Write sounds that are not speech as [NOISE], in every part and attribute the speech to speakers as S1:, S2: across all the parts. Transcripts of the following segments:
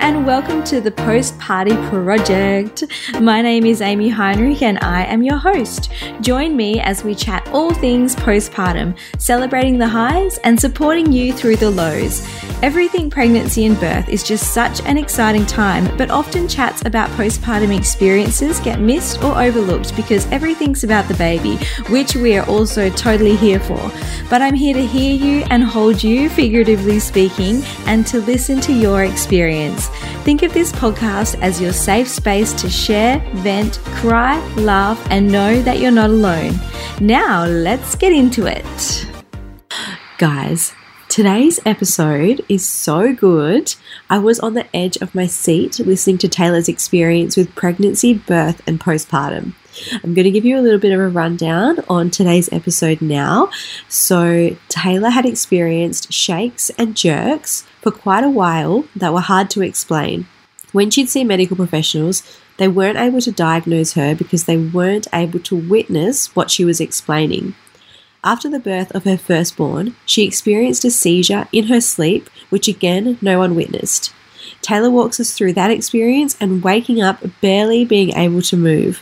S1: and welcome to the Post Party Project. My name is Amy Heinrich, and I am your host. Join me as we chat all things postpartum, celebrating the highs and supporting you through the lows. Everything pregnancy and birth is just such an exciting time, but often chats about postpartum experiences get missed or overlooked because everything's about the baby, which we are also totally here for. But I'm here to hear you and hold you, figuratively speaking, and to listen to your experience. Think of this podcast as your safe space to share, vent, cry, laugh, and know that you're not alone. Now, let's get into it. Guys, today's episode is so good. I was on the edge of my seat listening to Tayla's experience with pregnancy, birth, and postpartum. I'm going to give you a little bit of a rundown on today's episode now. So, Tayla had experienced shakes and jerks for quite a while that were hard to explain. When she'd see medical professionals, they weren't able to diagnose her because they weren't able to witness what she was explaining. After the birth of her firstborn, she experienced a seizure in her sleep, which again no one witnessed. Tayla walks us through that experience and waking up barely being able to move.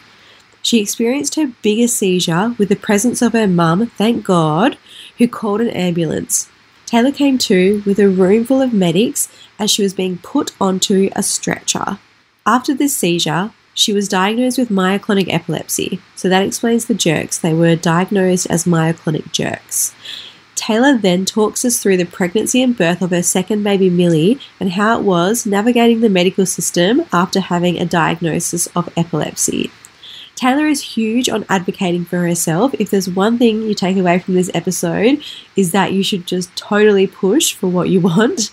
S1: She experienced her biggest seizure with the presence of her mum, thank God, who called an ambulance. Tayla came to with a room full of medics as she was being put onto a stretcher. After this seizure, she was diagnosed with myoclonic epilepsy, so that explains the jerks. They were diagnosed as myoclonic jerks. Tayla then talks us through the pregnancy and birth of her second baby Millie and how it was navigating the medical system after having a diagnosis of epilepsy. Tayla is huge on advocating for herself. If there's one thing you take away from this episode, is that you should just totally push for what you [LAUGHS] want.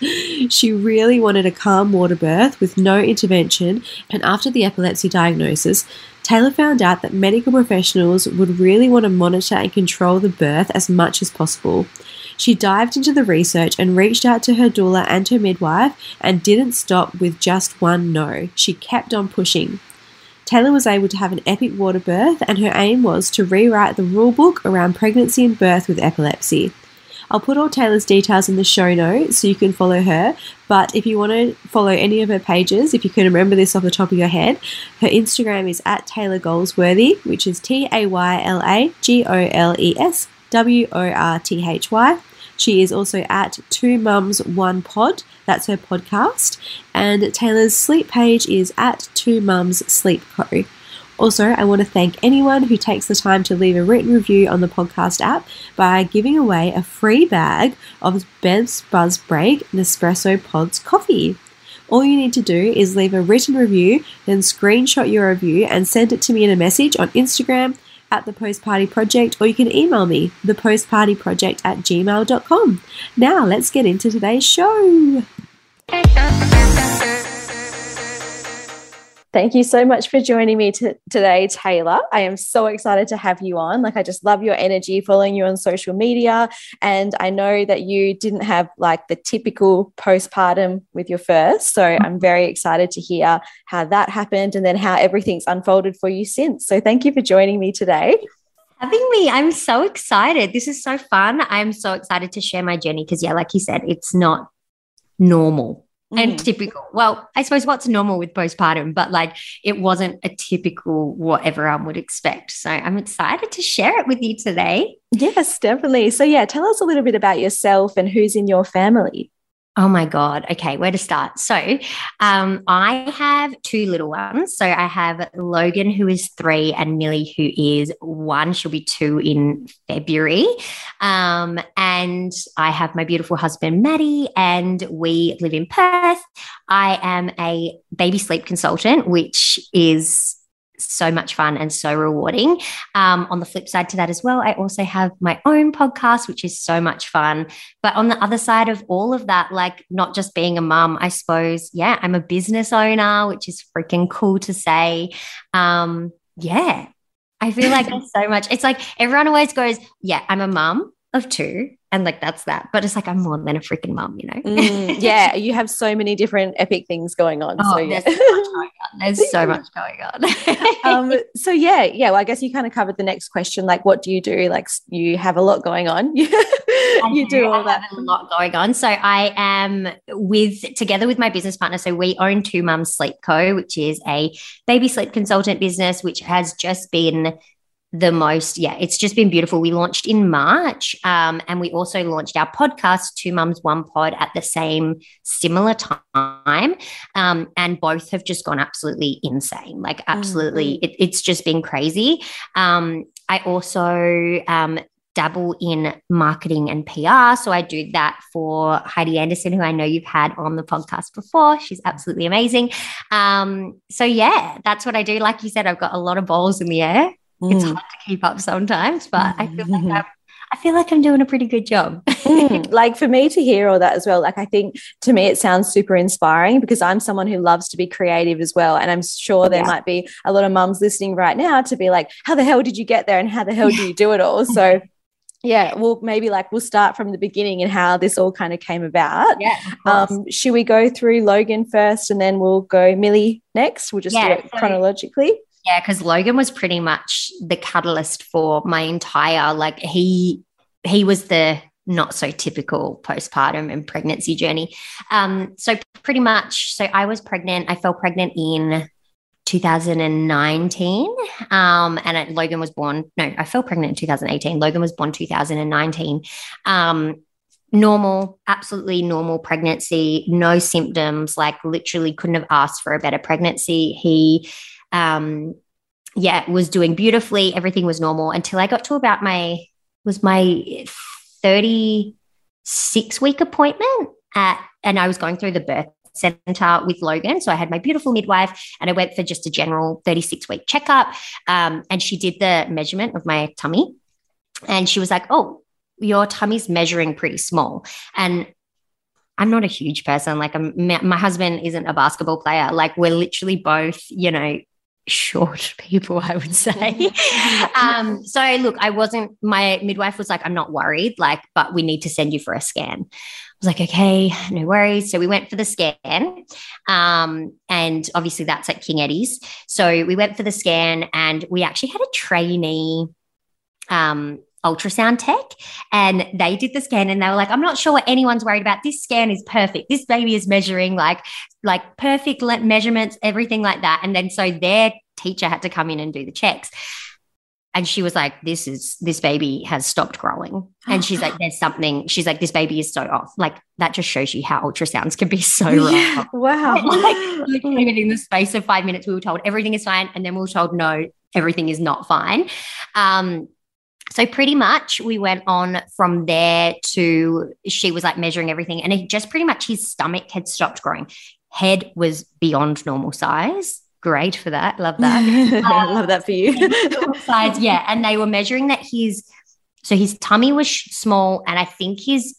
S1: She really wanted a calm water birth with no intervention, and after the epilepsy diagnosis, Tayla found out that medical professionals would really want to monitor and control the birth as much as possible. She dived into the research and reached out to her doula and her midwife and didn't stop with just one no. She kept on pushing. Tayla was able to have an epic water birth, and her aim was to rewrite the rulebook around pregnancy and birth with epilepsy. I'll put all Tayla's details in the show notes so you can follow her. But if you want to follow any of her pages, if you can remember this off the top of your head, her Instagram is at Tayla Golesworthy, which is T A Y L A G O L E S W O R T H Y. She is also at Two Mums One Pod. That's her podcast. And Tayla's sleep page is at Two Mums Sleep Co. Also, I want to thank anyone who takes the time to leave a written review on the podcast app by giving away a free bag of Bev's Buzz Break Nespresso Pods coffee. All you need to do is leave a written review, then screenshot your review and send it to me in a message on Instagram at the Post Party Project, or you can email me, thepostpartyproject at gmail.com. Now, let's get into today's show. Thank you so much for joining me t- today, Tayla. I am so excited to have you on. Like, I just love your energy, following you on social media. And I know that you didn't have like the typical postpartum with your first. So mm-hmm. I'm very excited to hear how that happened and then how everything's unfolded for you since. So thank you for joining me today.
S2: Having me, I'm so excited. This is so fun. I'm so excited to share my journey because, yeah, like you said, it's not normal and mm. typical. Well, I suppose what's normal with postpartum, but like it wasn't a typical what everyone would expect. So I'm excited to share it with you today.
S1: Yes, definitely. So, yeah, tell us a little bit about yourself and who's in your family.
S2: Oh my God. Okay, where to start? So, um, I have two little ones. So, I have Logan, who is three, and Millie, who is one. She'll be two in February. Um, and I have my beautiful husband, Maddie, and we live in Perth. I am a baby sleep consultant, which is so much fun and so rewarding. Um, on the flip side to that as well, I also have my own podcast, which is so much fun. But on the other side of all of that, like not just being a mum, I suppose, yeah, I'm a business owner, which is freaking cool to say. Um, yeah, I feel like [LAUGHS] there's so much. It's like everyone always goes, yeah, I'm a mum of two and like that's that but it's like i'm more than a freaking mom, you know
S1: mm, yeah you have so many different epic things going on oh, so yeah
S2: there's so much going on, there's so [LAUGHS] much going
S1: on. [LAUGHS] um, so yeah yeah well i guess you kind of covered the next question like what do you do like you have a lot going on [LAUGHS]
S3: you do all that.
S2: a lot going on. So I am with together with my business partner. So we own Two Mums Sleep Co, which is a baby sleep consultant business, which has just been the most yeah it's just been beautiful we launched in march um, and we also launched our podcast two mums one pod at the same similar time um, and both have just gone absolutely insane like absolutely mm-hmm. it, it's just been crazy um, i also um, dabble in marketing and PR. So I do that for Heidi Anderson, who I know you've had on the podcast before. She's absolutely amazing. Um, so yeah, that's what I do. Like you said, I've got a lot of balls in the air. Mm. It's hard to keep up sometimes, but I feel like I'm I feel like I'm doing a pretty good job.
S3: mm, [LAUGHS] like for me to hear all that as well, like I think to me it sounds super inspiring because I'm someone who loves to be creative as well. And I'm sure there yeah. might be a lot of mums listening right now to be like, how the hell did you get there and how the hell do you do it all? So [LAUGHS] yeah, well, maybe like we'll start from the beginning and how this all kind of came about.
S2: Yeah.
S3: Um, should we go through Logan first and then we'll go Millie next? We'll just yeah, do it so- chronologically.
S2: Yeah, because Logan was pretty much the catalyst for my entire like he he was the not so typical postpartum and pregnancy journey. Um, so pretty much, so I was pregnant. I fell pregnant in 2019, um, and it, Logan was born. No, I fell pregnant in 2018. Logan was born 2019. Um, normal, absolutely normal pregnancy, no symptoms. Like literally, couldn't have asked for a better pregnancy. He um, yeah, was doing beautifully. Everything was normal until I got to about my was my 36 week appointment at, and I was going through the birth center with Logan. So I had my beautiful midwife and I went for just a general 36 week checkup. Um, and she did the measurement of my tummy. And she was like, Oh, your tummy's measuring pretty small. And I'm not a huge person. Like, I'm, my husband isn't a basketball player. Like, we're literally both, you know, short [LAUGHS] people, I would say. [LAUGHS] um, so look, I wasn't, my midwife was like, I'm not worried, like, but we need to send you for a scan. I was like, okay, no worries. So we went for the scan. Um, and obviously that's at King Eddie's. So we went for the scan and we actually had a trainee um, ultrasound tech and they did the scan and they were like i'm not sure what anyone's worried about. This scan is perfect. This baby is measuring like like perfect measurements everything like that. And then so their teacher had to come in and do the checks. And she was like this is this baby has stopped growing. And she's like [GASPS] there's something she's like this baby is so off. Like that just shows you how ultrasounds can be [LAUGHS] so
S3: yeah, wow. [LAUGHS]
S2: Like [GASPS] literally in the space of five minutes we were told everything is fine and then we were told no everything is not fine. Um so pretty much we went on from there to she was like measuring everything and it just pretty much his stomach had stopped growing. Head was beyond normal size. Great for that. Love that.
S3: um, [LAUGHS] Love that for you.
S2: size, yeah. And they were measuring that his so his tummy was small and I think his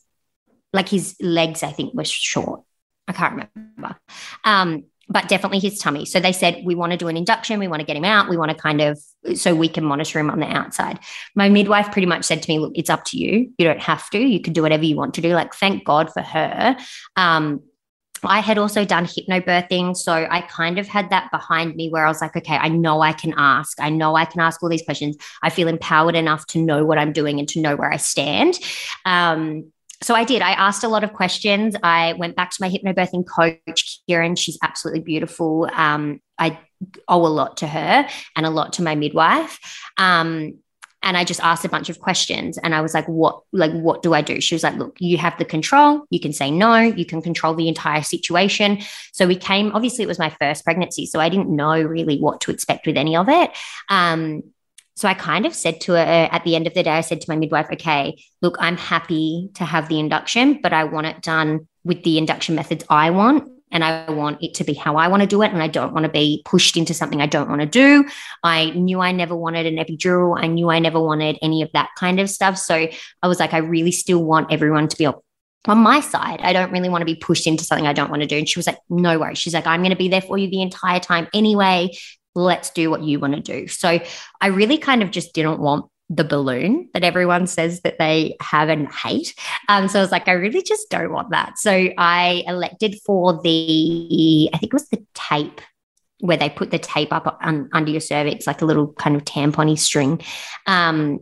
S2: like his legs I think were short. I can't remember. Um, but definitely his tummy. So they said, we want to do an induction. We want to get him out. We want to kind of, so we can monitor him on the outside. My midwife pretty much said to me, look, it's up to you. You don't have to. You can do whatever you want to do. Like, thank God for her. Um, I had also done hypnobirthing. So I kind of had that behind me where I was like, okay, I know I can ask. I know I can ask all these questions. I feel empowered enough to know what I'm doing and to know where I stand. Um, so I did. I asked a lot of questions. I went back to my hypnobirthing coach, Kieran. She's absolutely beautiful. Um, I owe a lot to her and a lot to my midwife. Um, and I just asked a bunch of questions and I was like, what, like, what do I do? She was like, look, you have the control. You can say no. You can control the entire situation. So we came, obviously it was my first pregnancy. So I didn't know really what to expect with any of it. Um, so I kind of said to her uh, at the end of the day, I said to my midwife, okay, look, I'm happy to have the induction, but I want it done with the induction methods I want. And I want it to be how I want to do it. And I don't want to be pushed into something I don't want to do. I knew I never wanted an epidural. I knew I never wanted any of that kind of stuff. So I was like, I really still want everyone to be on my side. I don't really want to be pushed into something I don't want to do. And she was like, no worries. She's like, I'm going to be there for you the entire time anyway let's do what you want to do. So I really kind of just didn't want the balloon that everyone says that they have and hate. Um, so I was like, I really just don't want that. So I elected for the, I think it was the tape where they put the tape up on, under your cervix, like a little kind of tampony string. Um,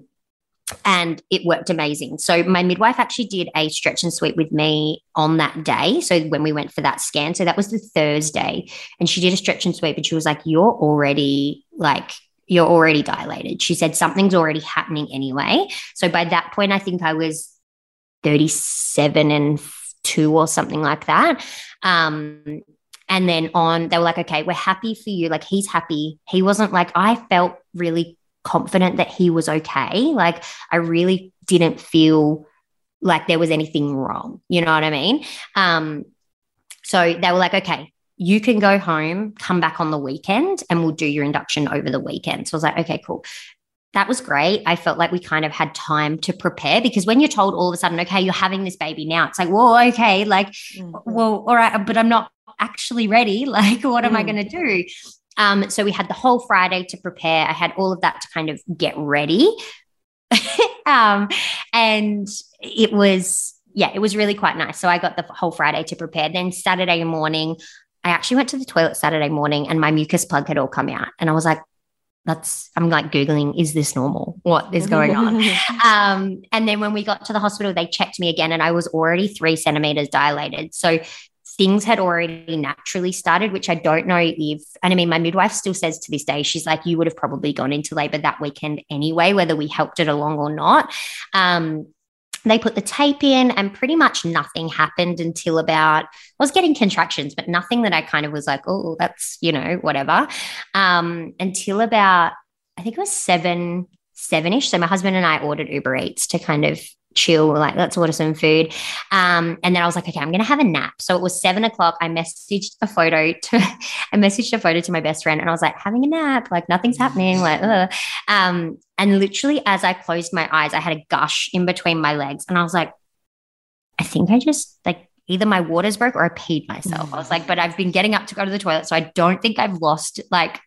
S2: and it worked amazing. So my midwife actually did a stretch and sweep with me on that day. So when we went for that scan, so that was the Thursday, and she did a stretch and sweep, and she was like, "You're already like." You're already dilated. She said something's already happening anyway. So by that point, I think I was 37 and two or something like that. Um, and then on, they were like, okay, we're happy for you. Like, he's happy. He wasn't like, I felt really confident that he was okay. Like I really didn't feel like there was anything wrong. You know what I mean? Um, so they were like, okay, you can go home, come back on the weekend, and we'll do your induction over the weekend. So I was like, okay, cool. That was great. I felt like we kind of had time to prepare because when you're told all of a sudden, okay, you're having this baby now, it's like, whoa, okay, like, mm-hmm. well, all right, but I'm not actually ready. [LAUGHS] Like, what am I mm. going to do? Um, so we had the whole Friday to prepare. I had all of that to kind of get ready. [LAUGHS] um, and it was, yeah, it was really quite nice. So I got the whole Friday to prepare. Then Saturday morning, I actually went to the toilet Saturday morning and my mucus plug had all come out. And I was like, that's I'm like Googling, is this normal? What is going on? [LAUGHS] um, and then when we got to the hospital, they checked me again and I was already three centimeters dilated. So things had already naturally started, which I don't know if, and I mean, my midwife still says to this day, she's like, you would have probably gone into labor that weekend anyway, whether we helped it along or not. Um, they put the tape in and pretty much nothing happened until about I was getting contractions, but nothing that I kind of was like, oh, that's, you know, whatever. Um, until about I think it was seven, seven-ish. So my husband and I ordered Uber Eats to kind of chill. Like, let's order some food. Um, and then I was like, okay, I'm going to have a nap. So it was seven o'clock. I messaged a photo to, [LAUGHS] I messaged a photo to my best friend and I was like, having a nap, like nothing's happening. Like, ugh. um, and literally as I closed my eyes, I had a gush in between my legs. And I was like, I think I just like either my waters broke or I peed myself. I was like, but I've been getting up to go to the toilet. So I don't think I've lost like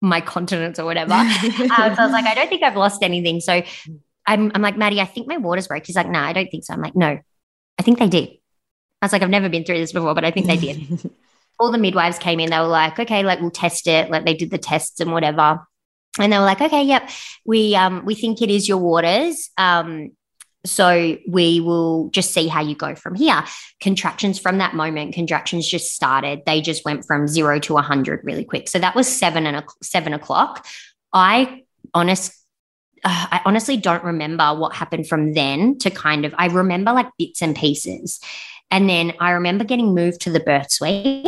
S2: my continence or whatever. um, [LAUGHS] so I was like, I don't think I've lost anything. So I'm, I'm like, Maddie, I think my water's broke. He's like, no, nah, I don't think so. I'm like, no, I think they did. I was like, I've never been through this before, but I think they did. [LAUGHS] All the midwives came in. They were like, okay, like we'll test it. Like they did the tests and whatever. And they were like, okay, yep, we um we think it is your waters. Um, so we will just see how you go from here. Contractions from that moment, contractions just started. They just went from zero to a 100 really quick. So that was seven and a, seven o'clock. I honest uh, I honestly don't remember what happened from then to kind of, I remember like bits and pieces. And then I remember getting moved to the birth suite.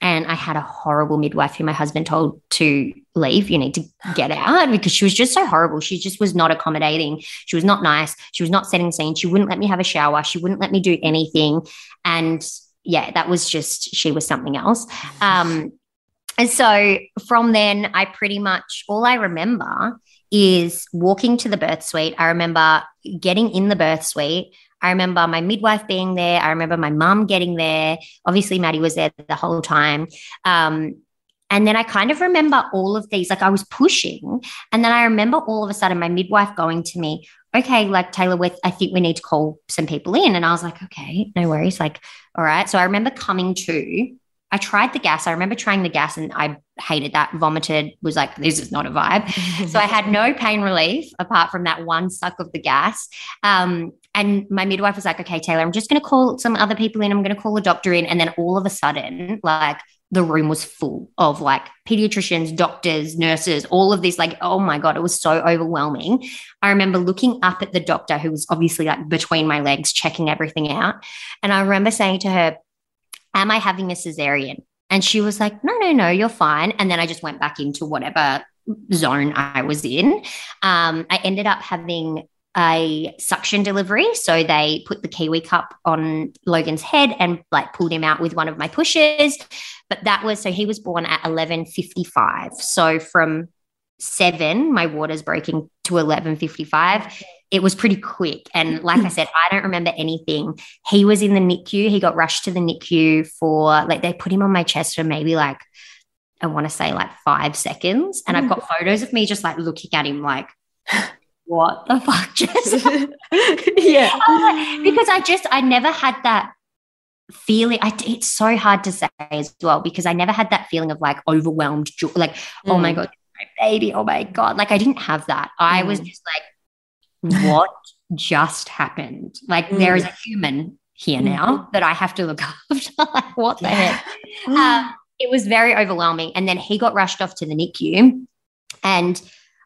S2: And I had a horrible midwife who my husband told to leave. You need to get [SIGHS] out because she was just so horrible. She just was not accommodating. She was not nice. She was not setting scenes. She wouldn't let me have a shower. She wouldn't let me do anything. And yeah, that was just, she was something else. [LAUGHS] Um, and so from then, I pretty much, all I remember is walking to the birth suite. I remember getting in the birth suite. I remember my midwife being there. I remember my mum getting there. Obviously, Maddie was there the whole time. Um, and then I kind of remember all of these, like I was pushing. And then I remember all of a sudden my midwife going to me, okay, like Tayla, with I think we need to call some people in. And I was like, okay, no worries. Like, all right. So I remember coming to I tried the gas. I remember trying the gas and I hated that, vomited, was like, this is not a vibe. [LAUGHS] so I had no pain relief apart from that one suck of the gas. Um, and my midwife was like, okay, Tayla, I'm just going to call some other people in. I'm going to call a doctor in. And then all of a sudden, like, the room was full of like pediatricians, doctors, nurses, all of this. Like, oh my God, it was so overwhelming. I remember looking up at the doctor who was obviously like between my legs, checking everything out. And I remember saying to her, Am I having a cesarean? And she was like, No, no, no, you're fine. And then I just went back into whatever zone I was in. Um, I ended up having a suction delivery. So they put the Kiwi cup on Logan's head and like pulled him out with one of my pushes. But that was so he was born at 11:55. So from seven, my water's breaking to 11:55 it was pretty quick. And like I said, I don't remember anything. He was in the NICU. He got rushed to the NICU for like they put him on my chest for maybe like I want to say like five seconds. And I've got photos of me just like looking at him like, what the fuck [LAUGHS] just [LAUGHS]
S3: yeah.
S2: because I just I never had that feeling I, it's so hard to say as well because I never had that feeling of like overwhelmed like mm. oh my mm. god my baby oh my god like I didn't have that I mm. was just like what just happened? Like, mm. there is a human here mm. now that I have to look [LAUGHS] after. like, what the yeah. heck? Uh, it was very overwhelming. And then he got rushed off to the NICU. And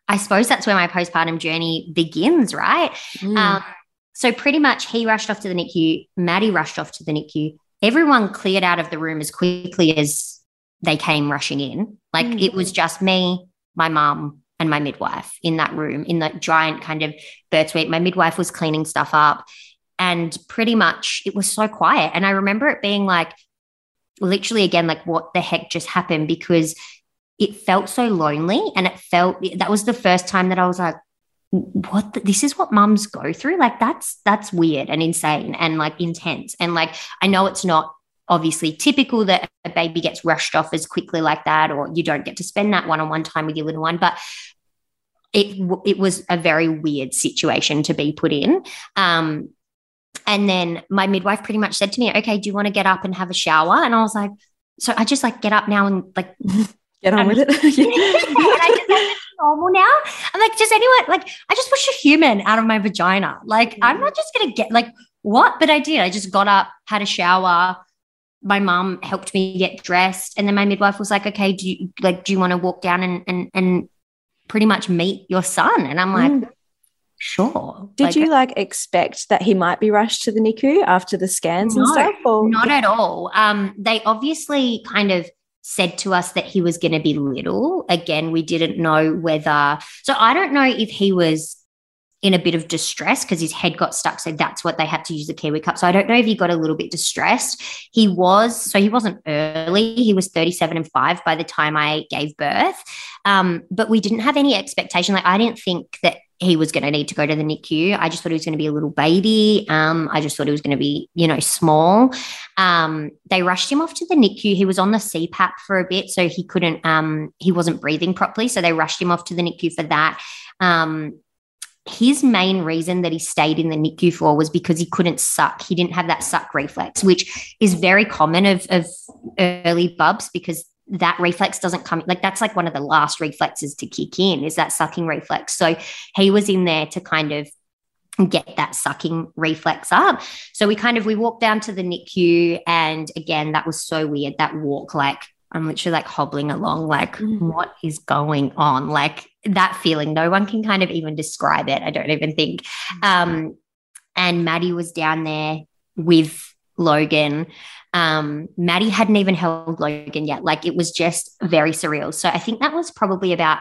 S2: I suppose that's where my postpartum journey begins, right? Mm. Um, so pretty much he rushed off to the NICU, Maddie rushed off to the NICU. Everyone cleared out of the room as quickly as they came rushing in. Like mm. it was just me, my mum, and my midwife in that room in that giant kind of birth suite. My midwife was cleaning stuff up. And pretty much it was so quiet. And I remember it being like, literally, again, like, what the heck just happened? Because it felt so lonely. And it felt that was the first time that I was like, what the, this is what mums go through like that's that's weird and insane and like intense and like i know it's not obviously typical that a baby gets rushed off as quickly like that or you don't get to spend that one-on-one time with your little one but it it was a very weird situation to be put in. Um, and then my midwife pretty much said to me okay do you want to get up and have a shower? And i was like so i just like get up now and like [LAUGHS]
S3: get on with it? [LAUGHS]
S2: I just normal now. I'm like does anyone like i just push a human out of my vagina. Like mm. i'm not just gonna get like what? But i did. I just got up had a shower my mom helped me get dressed and then my midwife was like okay do you like do you want to walk down and and and pretty much meet your son and i'm like mm. sure
S3: did like, you like expect that he might be rushed to the nicu after the scans no, and stuff
S2: or? not at all um they obviously kind of said to us that he was going to be little again we didn't know whether so i don't know if he was in a bit of distress because his head got stuck. So that's what they had to use the Kiwi cup. So I don't know if he got a little bit distressed. He was, so he wasn't early. He was 37 and five by the time I gave birth. Um, but we didn't have any expectation. Like I didn't think that he was going to need to go to the NICU. I just thought he was going to be a little baby. Um, I just thought he was going to be, you know, small. Um, they rushed him off to the NICU. He was on the CPAP for a bit, so he couldn't, um, he wasn't breathing properly. So they rushed him off to the NICU for that. Um, his main reason that he stayed in the NICU for was because he couldn't suck. He didn't have that suck reflex, which is very common of, of early bubs because that reflex doesn't come like that's like one of the last reflexes to kick in is that sucking reflex. So he was in there to kind of get that sucking reflex up. So we kind of we walked down to the NICU and again that was so weird that walk like I'm literally like hobbling along, like, mm. what is going on? Like that feeling, no one can kind of even describe it. I don't even think. Um, and Maddie was down there with Logan. Um, Maddie hadn't even held Logan yet. Like it was just very surreal. So I think that was probably about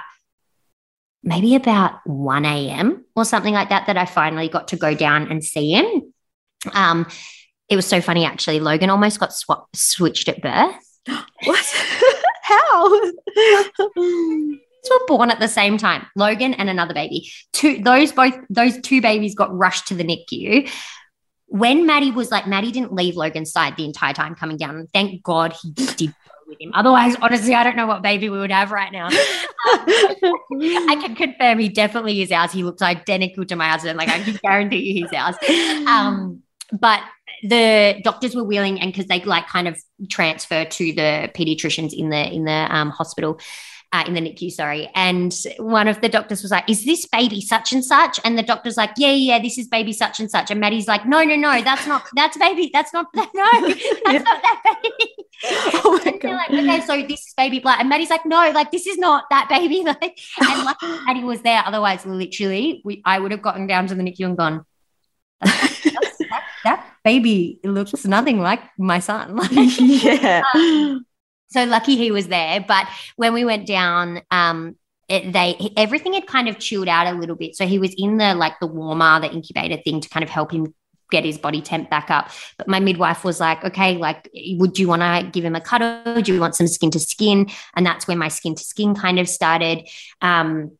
S2: maybe about 1 a.m. or something like that that I finally got to go down and see him. Um, it was so funny actually. Logan almost got sw- switched at birth. [GASPS]
S3: what? [LAUGHS] How? [LAUGHS]
S2: were born at the same time, Logan and another baby. Two those both those two babies got rushed to the NICU. When Maddie was like, Maddie didn't leave Logan's side the entire time coming down. Thank God he did with him. Otherwise, honestly, I don't know what baby we would have right now. Um, [LAUGHS] I can confirm he definitely is ours. He looks identical to my husband. Like I can guarantee you he's ours. Um, but the doctors were willing and because they like kind of transfer to the pediatricians in the in the um, hospital uh, in the NICU, sorry. And one of the doctors was like, Is this baby such and such? And the doctor's like, Yeah, yeah, this is baby such and such. And Maddie's like, No, no, no, that's not, that's baby, that's not, [LAUGHS] no, that's not that baby. [LAUGHS] Oh my God. like, Okay, so this is baby black. And Maddie's like, No, like, this is not that baby. [LAUGHS] Like, and like Maddie was there. Otherwise, literally, we, I would have gotten down to the NICU and gone, that, that baby looks nothing like my son.
S3: yeah. Um,
S2: so lucky he was there. But when we went down, um, it, they everything had kind of chilled out a little bit. So he was in the like the warmer, the incubator thing to kind of help him get his body temp back up. But my midwife was like, okay, like, would you want to give him a cuddle? Do you want some skin to skin? And that's when my skin to skin kind of started. Um,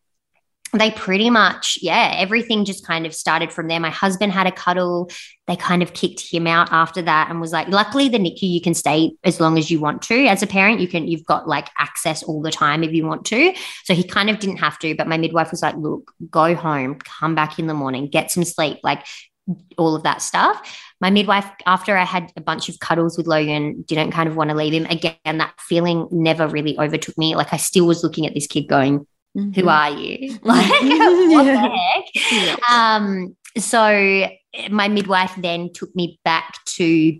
S2: they pretty much, yeah, everything just kind of started from there. My husband had a cuddle. They kind of kicked him out after that and was like, luckily the NICU, you can stay as long as you want to. As a parent, you can, you've got like access all the time if you want to. So he kind of didn't have to. But my midwife was like, look, go home, come back in the morning, get some sleep, like all of that stuff. My midwife, after I had a bunch of cuddles with Logan, didn't kind of want to leave him. Again, that feeling never really overtook me. Like I still was looking at this kid going, mm-hmm. who are you? [LAUGHS] Like, [LAUGHS] what yeah. the heck? Yeah. Um, so my midwife then took me back to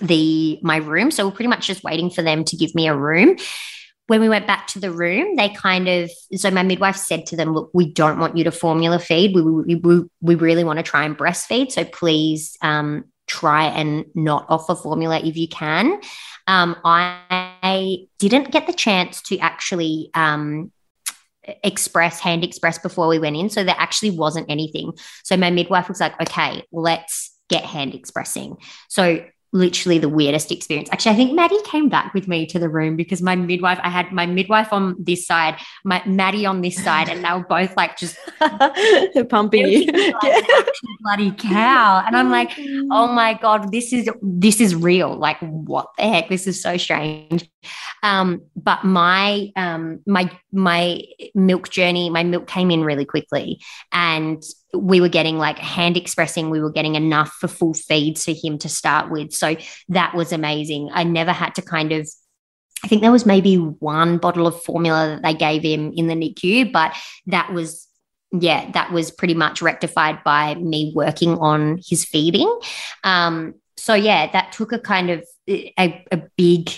S2: the my room. So we're pretty much just waiting for them to give me a room. When we went back to the room, they kind of so my midwife said to them, "Look, we don't want you to formula feed. We we, we, we really want to try and breastfeed. So please um, try and not offer formula if you can." Um, I didn't get the chance to actually um, express hand express before we went in. So there actually wasn't anything. So my midwife was like okay let's get hand expressing. So literally the weirdest experience. Actually, I think Maddie came back with me to the room because my midwife, I had my midwife on this side, my Maddie on this side, and they were both like just [LAUGHS]
S3: pumping you.
S2: Like bloody cow. And I'm like, oh my God, this is this is real. Like, what the heck? This is so strange. Um, but my um my my milk journey, my milk came in really quickly. And we were getting like hand expressing, we were getting enough for full feeds for him to start with. So that was amazing. I never had to kind of I think there was maybe one bottle of formula that they gave him in the NICU, but that was, yeah, that was pretty much rectified by me working on his feeding. Um, so, yeah, that took a kind of a, a big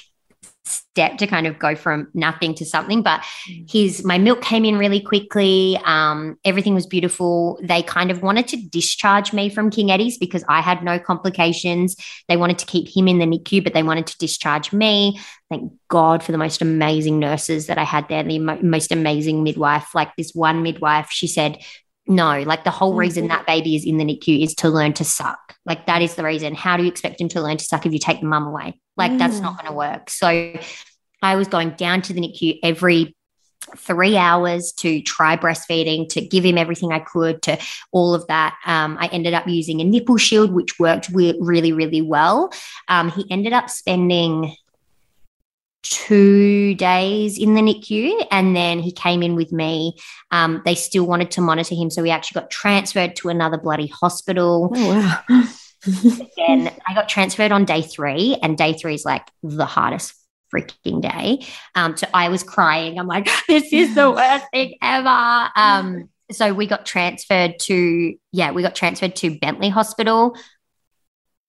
S2: step to kind of go from nothing to something. But mm. his my milk came in really quickly. Um, everything was beautiful. They kind of wanted to discharge me from King Eddie's because I had no complications. They wanted to keep him in the NICU, but they wanted to discharge me. Thank God for the most amazing nurses that I had there, the mo- most amazing midwife. Like this one midwife, she said, no, like the whole reason mm-hmm. that baby is in the NICU is to learn to suck. Like that is the reason. How do you expect him to learn to suck if you take the mum away? Like mm. that's not mm. going to work. So I was going down to the NICU every three hours to try breastfeeding, to give him everything I could, to all of that. Um, I ended up using a nipple shield, which worked really, really well. Um, he ended up spending two days in the NICU and then he came in with me. Um, they still wanted to monitor him. So we actually got transferred to another bloody hospital.
S3: Oh, wow. [LAUGHS]
S2: I got transferred on day three, and day three is like the hardest freaking day. Um, so I was crying. I'm like, [LAUGHS] this is the worst thing ever. Um, so we got transferred to, yeah, we got transferred to Bentley Hospital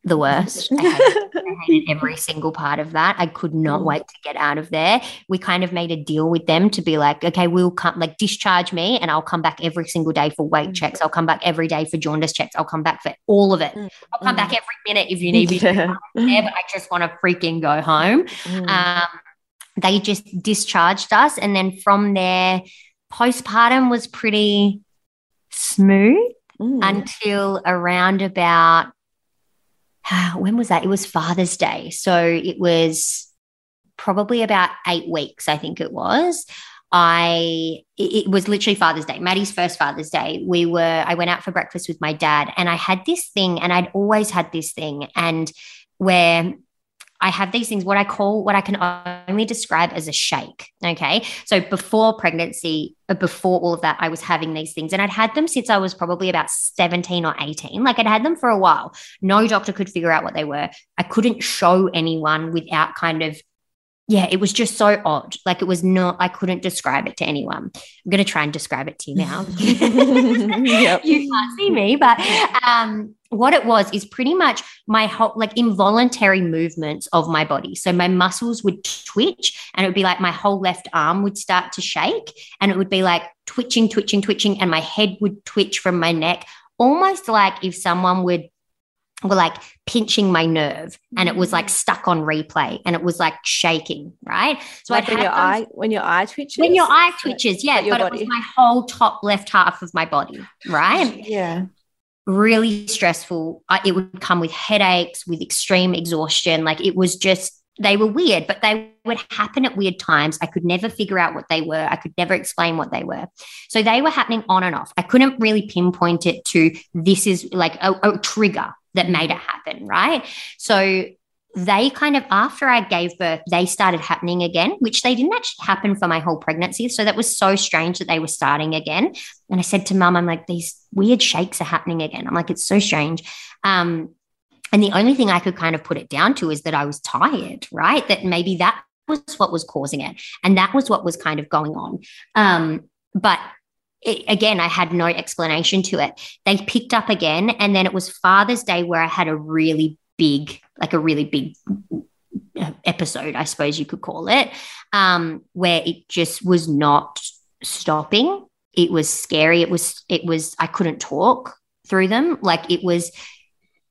S2: the worst. [LAUGHS] I hated, I hated, every single part of that. I could not mm. wait to get out of there. We kind of made a deal with them to be like, okay, we'll come, like, discharge me and I'll come back every single day for weight mm. checks. I'll come back every day for jaundice checks. I'll come back for all of it. Mm. I'll come back mm. every minute if you need me yeah. there, but I just want to freaking go home. Mm. Um, they just discharged us. And then from there, postpartum was pretty smooth mm. until around about [SIGHS] when was that? It was Father's Day. So it was probably about eight weeks, I think it was. I it was literally Father's Day, Maddie's first Father's Day. We were I went out for breakfast with my dad and I had this thing and I'd always had this thing and where I have these things, what I call, what I can only describe as a shake. Okay. So before pregnancy, uh, before all of that, I was having these things and I'd had them since I was probably about 17 or 18. Like I'd had them for a while. No doctor could figure out what they were. I couldn't show anyone without kind of yeah, it was just so odd. Like it was not, I couldn't describe it to anyone. I'm going to try and describe it to you now. [LAUGHS] yep. [LAUGHS] You can't see me, but um, what it was is pretty much my whole, like involuntary movements of my body. So my muscles would twitch and it would be like my whole left arm would start to shake and it would be like twitching, twitching, twitching, and my head would twitch from my neck, almost like if someone would were like pinching my nerve and it was like mm. stuck on replay and it was like shaking right
S3: so like when your eye when your eye twitches
S2: when your eye twitches yeah but body. it was my whole top left half of my body right
S3: yeah
S2: really stressful. It would come with headaches with extreme exhaustion. Like it was just they were weird but they would happen at weird times. I could never figure out what they were. I could never explain what they were. So they were happening on and off. I couldn't really pinpoint it to this is like a, a trigger that made it happen, right? So they kind of after I gave birth, they started happening again, which they didn't actually happen for my whole pregnancy. So that was so strange that they were starting again. And I said to mum, I'm like, these weird shakes are happening again. I'm like, it's so strange. Um, and the only thing I could kind of put it down to is that I was tired, right? That maybe that was what was causing it. And that was what was kind of going on. Um, but it, again, I had no explanation to it. They picked up again, and then it was Father's Day where I had a really big, like a really big episode, I suppose you could call it, um, where it just was not stopping. It was scary. It was, it was, I couldn't talk through them. Like it was,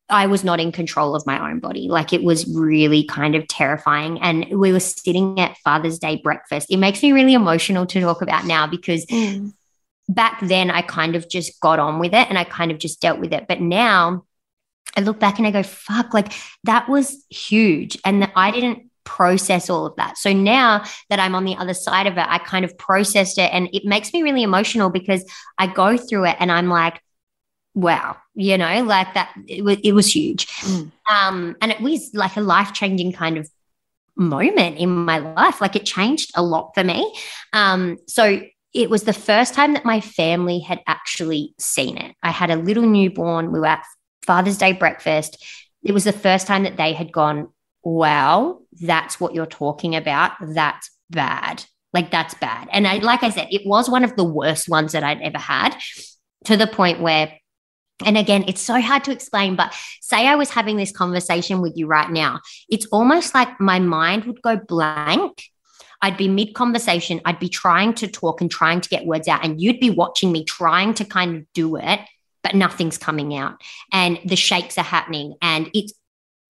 S2: I was not in control of my own body. Like it was really kind of terrifying. And we were sitting at Father's Day breakfast. It makes me really emotional to talk about now because mm. back then I kind of just got on with it and I kind of just dealt with it. But now I look back and I go, fuck, like that was huge. And that I didn't process all of that. So now that I'm on the other side of it, I kind of processed it and it makes me really emotional because I go through it and I'm like, wow, you know, like that it was it was huge. Mm. Um, and it was like a life-changing kind of moment in my life. Like it changed a lot for me. Um, so it was the first time that my family had actually seen it. I had a little newborn. We were at Father's Day breakfast. It was the first time that they had gone, wow, that's what you're talking about. That's bad. Like, that's bad. And I, like I said, it was one of the worst ones that I'd ever had to the point where, and again, it's so hard to explain, but say I was having this conversation with you right now, it's almost like my mind would go blank. I'd be mid conversation. I'd be trying to talk and trying to get words out, and you'd be watching me trying to kind of do it but nothing's coming out and the shakes are happening and it's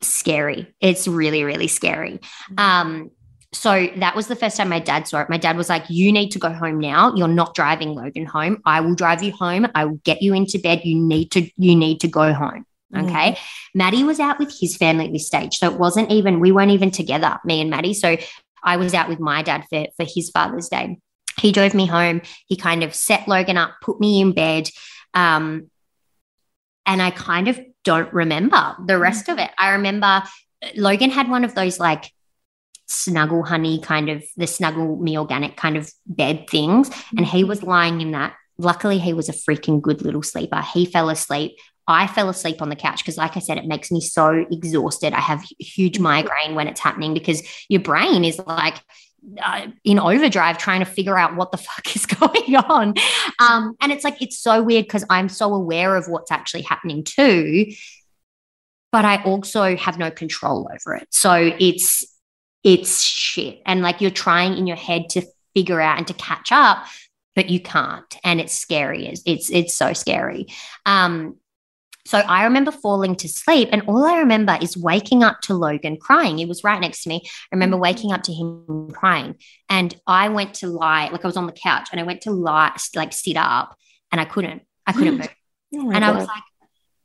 S2: scary. It's really, really scary. Mm-hmm. Um, so that was the first time my dad saw it. My dad was like, You need to go home now. You're not driving Logan home. I will drive you home. I will get you into bed. You need to, you need to go home. Mm. Okay. Mm. Maddie was out with his family at this stage. So it wasn't even, we weren't even together, me and Maddie. So I was out with my dad for, for his Father's Day. He drove me home. He kind of set Logan up, put me in bed. Um, and I kind of don't remember the rest of it. I remember uh, Logan had one of those like snuggle honey kind of the snuggle me organic kind of bed things. And he was lying in that. Luckily, he was a freaking good little sleeper. He fell asleep. I fell asleep on the couch because, like I said, it makes me so exhausted. I have huge migraine when it's happening because your brain is like, uh, in overdrive trying to figure out what the fuck is [LAUGHS] going on. Um, and it's like, it's so weird because I'm so aware of what's actually happening too, but I also have no control over it. So it's, it's shit. And like you're trying in your head to figure out and to catch up, but you can't. And it's scary. It's, it's, it's so scary. Um, so I remember falling to sleep, and all I remember is waking up to Logan crying. He was right next to me. I remember mm-hmm. waking up to him crying, and I went to lie, like I was on the couch, and I went to lie, like sit up, and I couldn't. I couldn't [GASPS] move. Oh and God. I was like,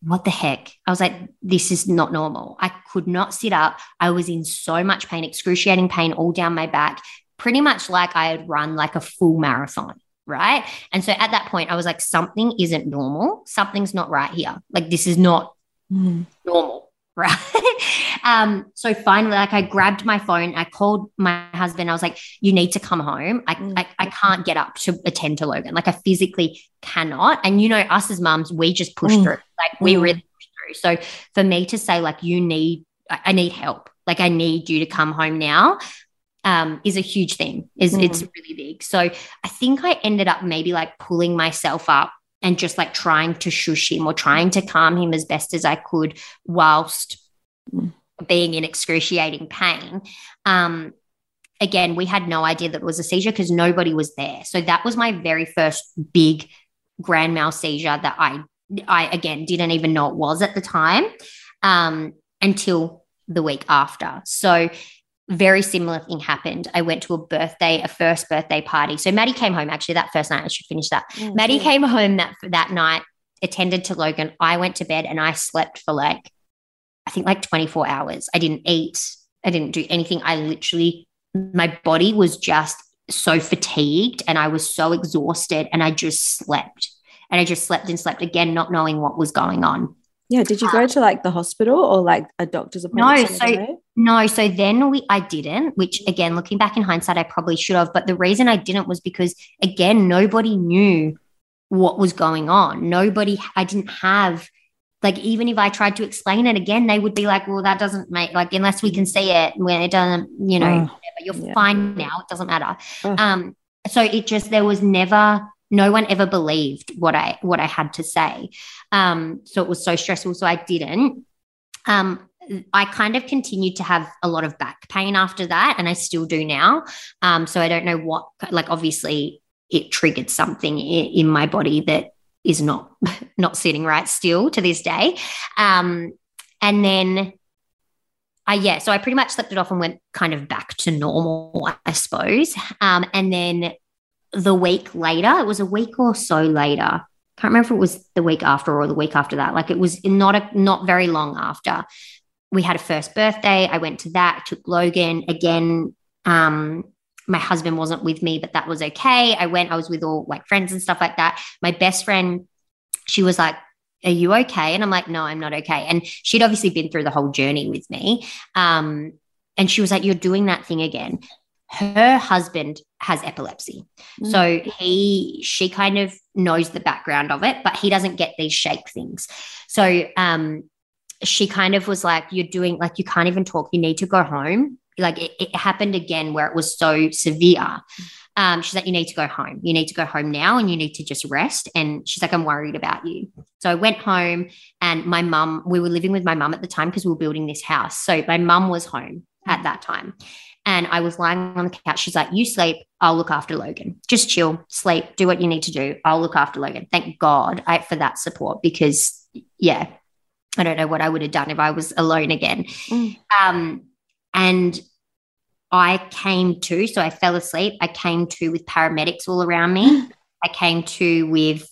S2: what the heck? I was like, this is not normal. I could not sit up. I was in so much pain, excruciating pain all down my back, pretty much like I had run like a full marathon right? And so at that point, I was like, something isn't normal. Something's not right here. Like, this is not mm. normal, [LAUGHS] right? um, so finally, like, I grabbed my phone, I called my husband. I was like, you need to come home. I, mm. I, I can't get up to attend to Logan. Like, I physically cannot. And you know, us as moms, we just push mm. through. Like, we mm. really push through. So for me to say, like, you need, I, I need help. Like, I need you to come home now um, is a huge thing. Is mm. it's really big. So I think I ended up maybe like pulling myself up and just like trying to shush him or trying to calm him as best as I could whilst being in excruciating pain. Um, again, we had no idea that it was a seizure because nobody was there. So that was my very first big grand mal seizure that I I again didn't even know it was at the time um, until the week after. So very similar thing happened. I went to a birthday, a first birthday party. So Maddie came home actually that first night. I should finish that. Mm-hmm. Maddie came home that that night, attended to Logan. I went to bed and I slept for like, I think like 24 hours. I didn't eat. I didn't do anything. I literally, my body was just so fatigued and I was so exhausted and I just slept. And I just slept and slept again, not knowing what was going on.
S3: Yeah. Did you go to like the hospital or like a doctor's appointment?
S2: No. So no. So then we I didn't, which again, looking back in hindsight, I probably should have. But the reason I didn't was because again, nobody knew what was going on. Nobody, I didn't have like even if I tried to explain it again, they would be like, well, that doesn't make like unless we can see it when it doesn't, you know, you're yeah. fine now. It doesn't matter. Um, so it just there was never no one ever believed what I what I had to say. Um, so it was so stressful. So I didn't. Um, I kind of continued to have a lot of back pain after that, and I still do now. Um, so I don't know what, like, obviously, it triggered something in, in my body that is not [LAUGHS] not sitting right still to this day. Um, and then I yeah, so I pretty much slept it off and went kind of back to normal, I suppose. Um, and then the week later, it was a week or so later. Can't remember if it was the week after or the week after that. Like it was not a not very long after. We had a first birthday. I went to that, took Logan again. Um, my husband wasn't with me, but that was okay. I went, I was with all like friends and stuff like that. My best friend, she was like, Are you okay? And I'm like, No, I'm not okay. And she'd obviously been through the whole journey with me. Um, and she was like, You're doing that thing again her husband has epilepsy. Mm. So he she kind of knows the background of it, but he doesn't get these shake things. So um she kind of was like, You're doing like you can't even talk, you need to go home. Like it, it happened again where it was so severe. Um, she's like, You need to go home. You need to go home now and you need to just rest. And she's like, I'm worried about you. So I went home and my mum, we were living with my mum at the time because we were building this house. So my mum was home at that time. And I was lying on the couch. She's like, You sleep. I'll look after Logan. Just chill, sleep, do what you need to do. I'll look after Logan. Thank God I, for that support because, yeah, I don't know what I would have done if I was alone again. Mm. Um, and I came to, so I fell asleep. I came to with paramedics all around me. [GASPS] I came to with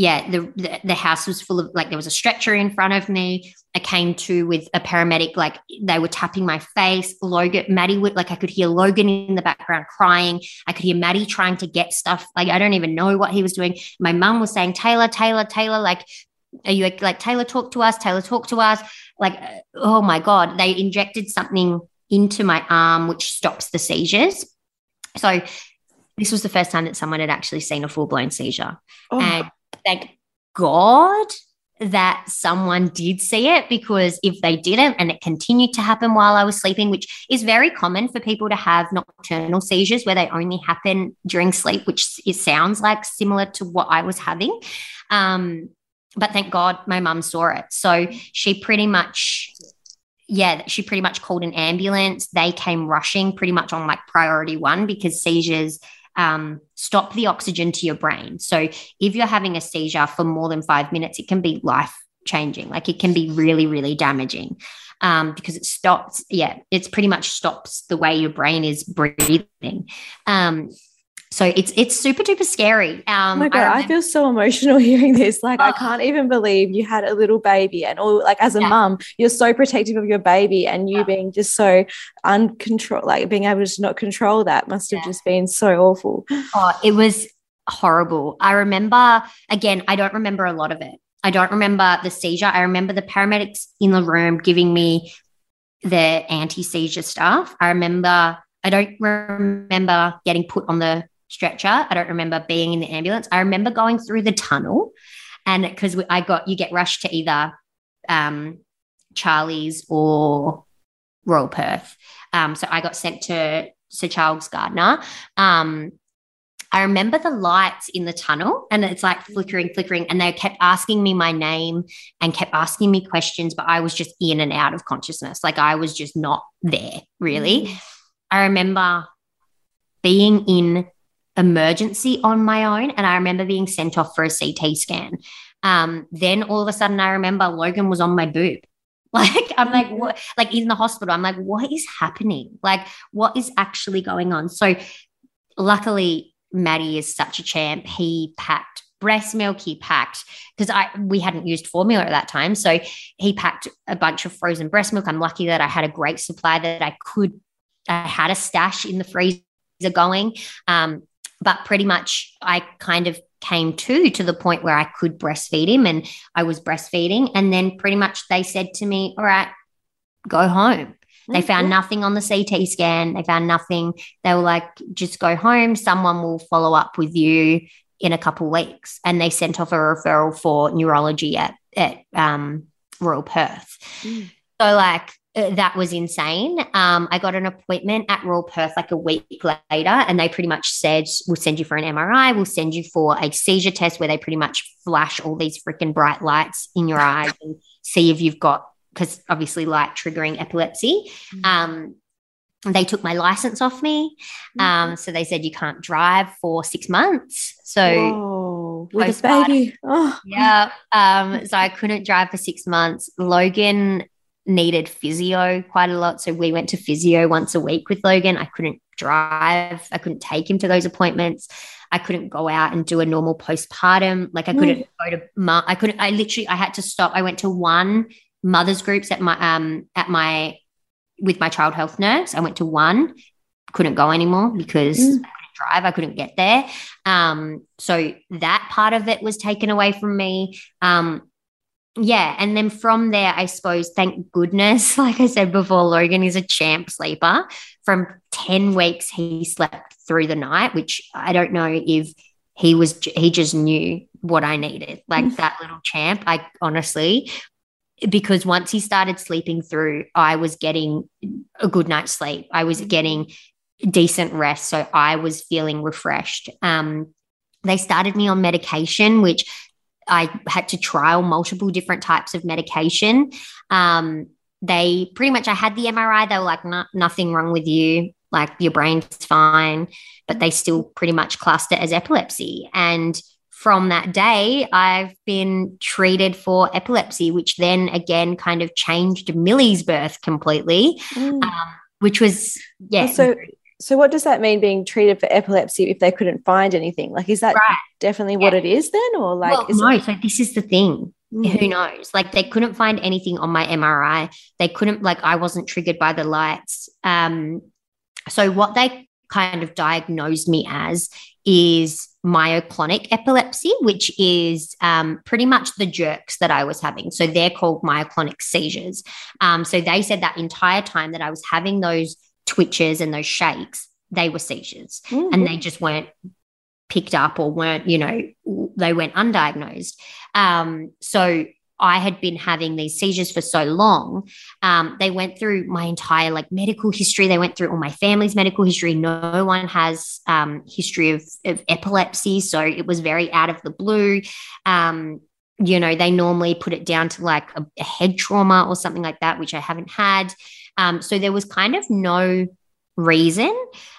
S2: yeah, the, the, the house was full of like there was a stretcher in front of me. I came to with a paramedic, like they were tapping my face. Logan, Maddie would like I could hear Logan in the background crying. I could hear Maddie trying to get stuff. Like I don't even know what he was doing. My mum was saying, Tayla, Tayla, Tayla, like, are you like Tayla talk to us? Tayla talk to us. Like, oh my God, they injected something into my arm which stops the seizures. So this was the first time that someone had actually seen a full-blown seizure. Oh. And thank God that someone did see it because if they didn't and it continued to happen while I was sleeping, which is very common for people to have nocturnal seizures where they only happen during sleep, which sounds like similar to what I was having. Um, but thank God my mum saw it. So she pretty much, yeah, she pretty much called an ambulance. They came rushing pretty much on like priority one because seizures um, stop the oxygen to your brain. So if you're having a seizure for more than five minutes, it can be life changing. Like it can be really, really damaging um, because it stops. Yeah, it's pretty much stops the way your brain is breathing. Um, so it's it's super duper scary. Um,
S3: oh my god, I, I, feel so emotional [LAUGHS] hearing this. Like oh. I can't even believe you had a little baby, and all like as a yeah. mum, you're so protective of your baby, and you yeah. being just so uncontrolled, like being able to not control that must have yeah. just been so awful. [SIGHS]
S2: Oh, it was horrible. I remember again. I don't remember a lot of it. I don't remember the seizure. I remember the paramedics in the room giving me the anti seizure stuff. I remember. I don't remember getting put on the stretcher. I don't remember being in the ambulance. I remember going through the tunnel, and because I got you get rushed to either um, Charlie's or Royal Perth. Um, so I got sent to Sir Charles Gairdner. Um, I remember the lights in the tunnel and it's like flickering, flickering. And they kept asking me my name and kept asking me questions, but I was just in and out of consciousness. Like I was just not there, really. Mm. I remember being in emergency on my own. And I remember being sent off for a CT scan. Um, then all of a sudden, I remember Logan was on my boob. [LAUGHS] Like, I'm like, what? Like, in the hospital, I'm like, what is happening? Like, what is actually going on? So, luckily, Maddie is such a champ. He packed breast milk he packed because i we hadn't used formula at that time so he packed a bunch of frozen breast milk i'm lucky that i had a great supply that i could i had a stash in the freezer going um, but pretty much I kind of came to to the point where I could breastfeed him and I was breastfeeding. And then pretty much they said to me, All right, go home. They found nothing on the CT scan. They found nothing. They were like, just go home. Someone will follow up with you in a couple weeks. And they sent off a referral for neurology at, at um, Royal Perth. Mm. So, like, that was insane. Um, I got an appointment at Royal Perth like a week later, and they pretty much said, We'll send you for an MRI, we'll send you for a seizure test where they pretty much flash all these freaking bright lights in your eyes [LAUGHS] and see if you've got, because obviously light triggering epilepsy. Mm-hmm. Um, they took my license off me. Mm-hmm. Um, so they said you can't drive for six months. So
S3: Whoa, with a baby.
S2: Oh. [LAUGHS] Yeah. Um, so I couldn't drive for six months. Logan needed physio quite a lot. So we went to physio once a week with Logan. I couldn't drive. I couldn't take him to those appointments. I couldn't go out and do a normal postpartum. Like I couldn't mm. go to ma- I couldn't I literally I had to stop. I went to one mother's groups at my um at my with my child health nurse. I went to one, couldn't go anymore because mm. I couldn't drive. I couldn't get there. Um, so that part of it was taken away from me. Um, yeah. And then from there, I suppose, thank goodness, [LAUGHS] like I said before, Logan is a champ sleeper. From 10 weeks, he slept through the night, which I don't know if he was, he just knew what I needed. Like mm. that little champ, I honestly because once he started sleeping through, I was getting a good night's sleep. I was mm-hmm. getting decent rest. So I was feeling refreshed. Um, they started me on medication, which I had to trial multiple different types of medication. Um, they pretty much, I had the MRI. They were like, nothing wrong with you. Like your brain's fine, but they still pretty much classed it as epilepsy. And from that day, I've been treated for epilepsy, which then again kind of changed Millie's birth completely, mm. um, which was, yeah.
S3: So, so what does that mean being treated for epilepsy if they couldn't find anything? Like, is that right. definitely yeah. what it is then? Or like, well,
S2: no,
S3: it-
S2: so this is the thing. Mm. Who knows? Like, they couldn't find anything on my MRI. They couldn't, like, I wasn't triggered by the lights. Um, so, what they kind of diagnosed me as is myoclonic epilepsy, which is um, pretty much the jerks that I was having. So they're called myoclonic seizures. Um, so they said that entire time that I was having those twitches and those shakes, they were seizures mm-hmm. and they just weren't picked up or weren't, you know, they went undiagnosed. Um, so I had been having these seizures for so long. Um, they went through my entire like medical history. They went through all my family's medical history. No one has um, history of, of, epilepsy, so it was very out of the blue. Um, you know, they normally put it down to like a, a head trauma or something like that, which I haven't had. Um, so there was kind of no reason.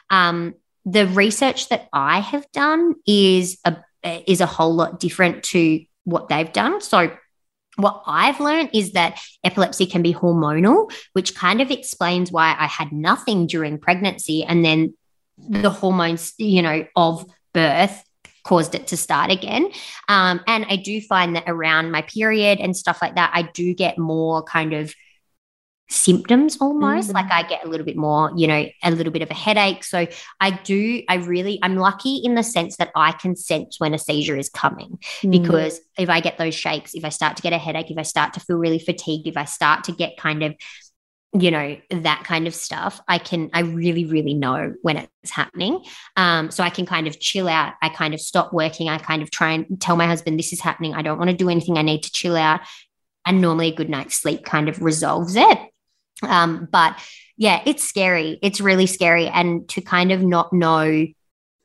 S2: Um, the research that I have done is a is a whole lot different to what they've done. So what I've learned is that epilepsy can be hormonal, which kind of explains why I had nothing during pregnancy. And then the hormones, you know, of birth caused it to start again. Um, and I do find that around my period and stuff like that, I do get more kind of symptoms almost mm-hmm. like i get a little bit more you know a little bit of a headache. So i do i really i'm lucky in the sense that i can sense when a seizure is coming mm-hmm. because if i get those shakes if i start to get a headache if i start to feel really fatigued if i start to get kind of you know that kind of stuff i can i really really know when it's happening. Um, so i can kind of chill out. I kind of stop working. I kind of try and tell my husband this is happening. I don't want to do anything. I need to chill out. And normally a good night's sleep kind of resolves it um, but yeah, it's scary. It's really scary. And to kind of not know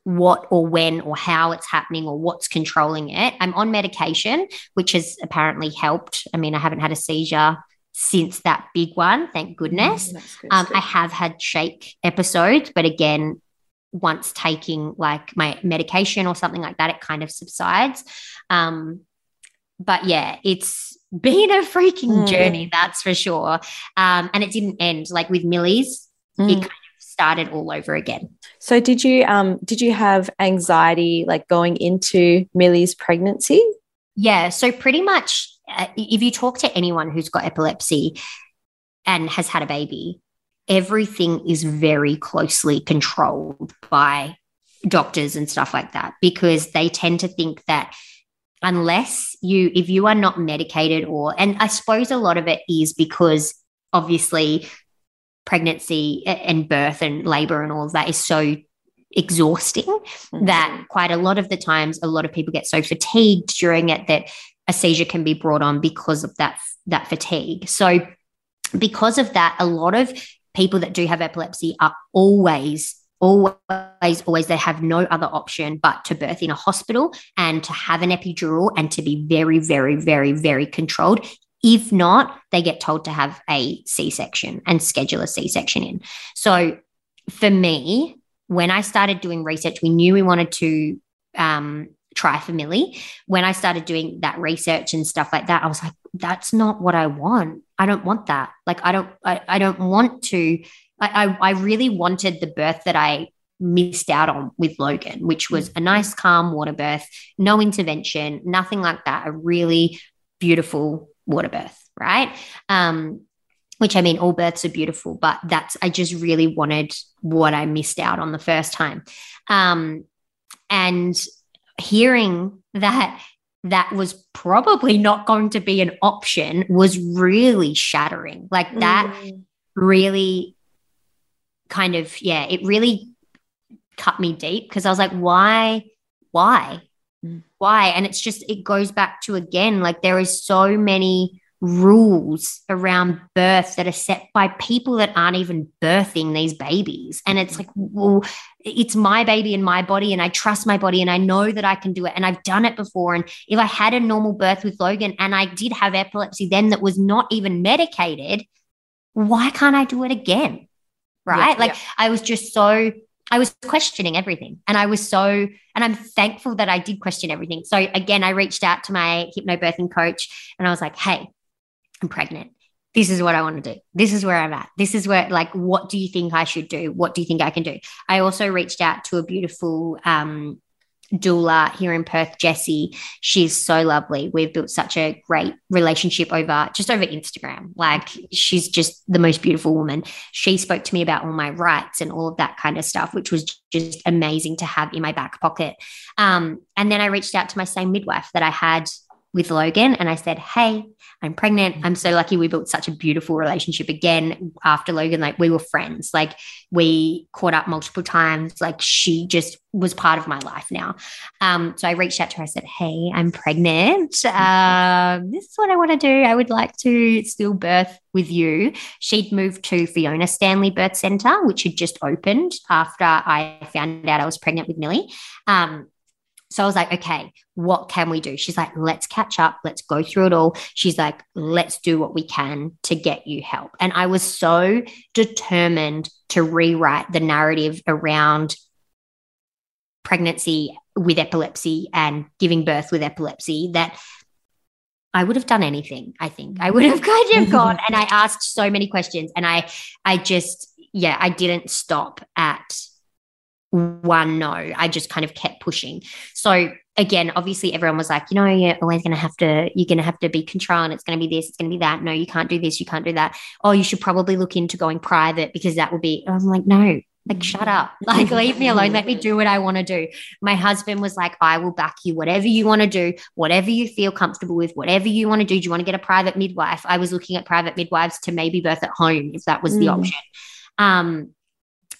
S2: what or when or how it's happening or what's controlling it. I'm on medication, which has apparently helped. I mean, I haven't had a seizure since that big one, thank goodness. Mm, um, I have had shake episodes, but again, once taking like my medication or something like that, it kind of subsides. Um, but yeah, it's been a freaking mm. journey, that's for sure. Um, and it didn't end like with Millie's. Mm. It kind of started all over again.
S3: So did you um did you have anxiety like going into Millie's pregnancy?
S2: Yeah, so pretty much uh, if you talk to anyone who's got epilepsy and has had a baby, everything is very closely controlled by doctors and stuff like that because they tend to think that unless you if you are not medicated or and i suppose a lot of it is because obviously pregnancy and birth and labor and all of that is so exhausting mm-hmm. that quite a lot of the times a lot of people get so fatigued during it that a seizure can be brought on because of that that fatigue so because of that, a lot of people that do have epilepsy are always always always they have no other option but to birth in a hospital and to have an epidural and to be very very very very controlled if not they get told to have a c-section and schedule a c-section in so for me when i started doing research we knew we wanted to um, try for Millie. When I started doing that research and stuff like that, I was like, that's not what I want. I don't want that. Like, I don't, I, I don't want to. I, I, I really wanted the birth that I missed out on with Logan, which was a nice, calm water birth, no intervention, nothing like that. A really beautiful water birth, right? Um, which I mean, all births are beautiful, but that's, I just really wanted what I missed out on the first time. Um, and hearing that that was probably not going to be an option was really shattering. Like that mm. really kind of, yeah, it really cut me deep because I was like, why? Why? Mm. Why? And it's just, it goes back to again, like there is so many rules around birth that are set by people that aren't even birthing these babies. And it's like, well, it's my baby and my body, and I trust my body, and I know that I can do it. And I've done it before. And if I had a normal birth with Logan and I did have epilepsy then that was not even medicated, why can't I do it again? Right. Yeah, like yeah. I was just so I was questioning everything. And I was so, and I'm thankful that I did question everything. So again, I reached out to my hypnobirthing coach and I was like, hey, I'm pregnant. This is what I want to do. This is where I'm at. This is where, like, what do you think I should do? What do you think I can do? I also reached out to a beautiful um, doula here in Perth, Jessie. She's so lovely. We've built such a great relationship over just over Instagram. Like she's just the most beautiful woman. She spoke to me about all my rights and all of that kind of stuff, which was just amazing to have in my back pocket. Um, and then I reached out to my same midwife that I had with Logan and I said, Hey, I'm pregnant. I'm so lucky we built such a beautiful relationship again after Logan. Like we were friends. Like we caught up multiple times. Like she just was part of my life now. Um, so I reached out to her. I said, Hey, I'm pregnant. Um, this is what I want to do. I would like to still birth with you. She'd moved to Fiona Stanley Birth Center, which had just opened after I found out I was pregnant with Millie. Um, so I was like, okay, what can we do? She's like, let's catch up. Let's go through it all. She's like, let's do what we can to get you help. And I was so determined to rewrite the narrative around pregnancy with epilepsy and giving birth with epilepsy that I would have done anything. I think I would have [LAUGHS] kind of gone [LAUGHS] and I asked so many questions and I, I just, yeah, I didn't stop at one no. I just kind of kept pushing. So again, obviously everyone was like, you know, you're always going to have to, you're going to have to be controlling. It's going to be this, it's going to be that. No, you can't do this, you can't do that. Oh, you should probably look into going private because that will be, I'm like, no, like, shut up. [LAUGHS] Like, leave me alone. Let me do what I want to do. My husband was like, I will back you, whatever you want to do, whatever you feel comfortable with, whatever you want to do. Do you want to get a private midwife? I was looking at private midwives to maybe birth at home if that was mm. the option. Um,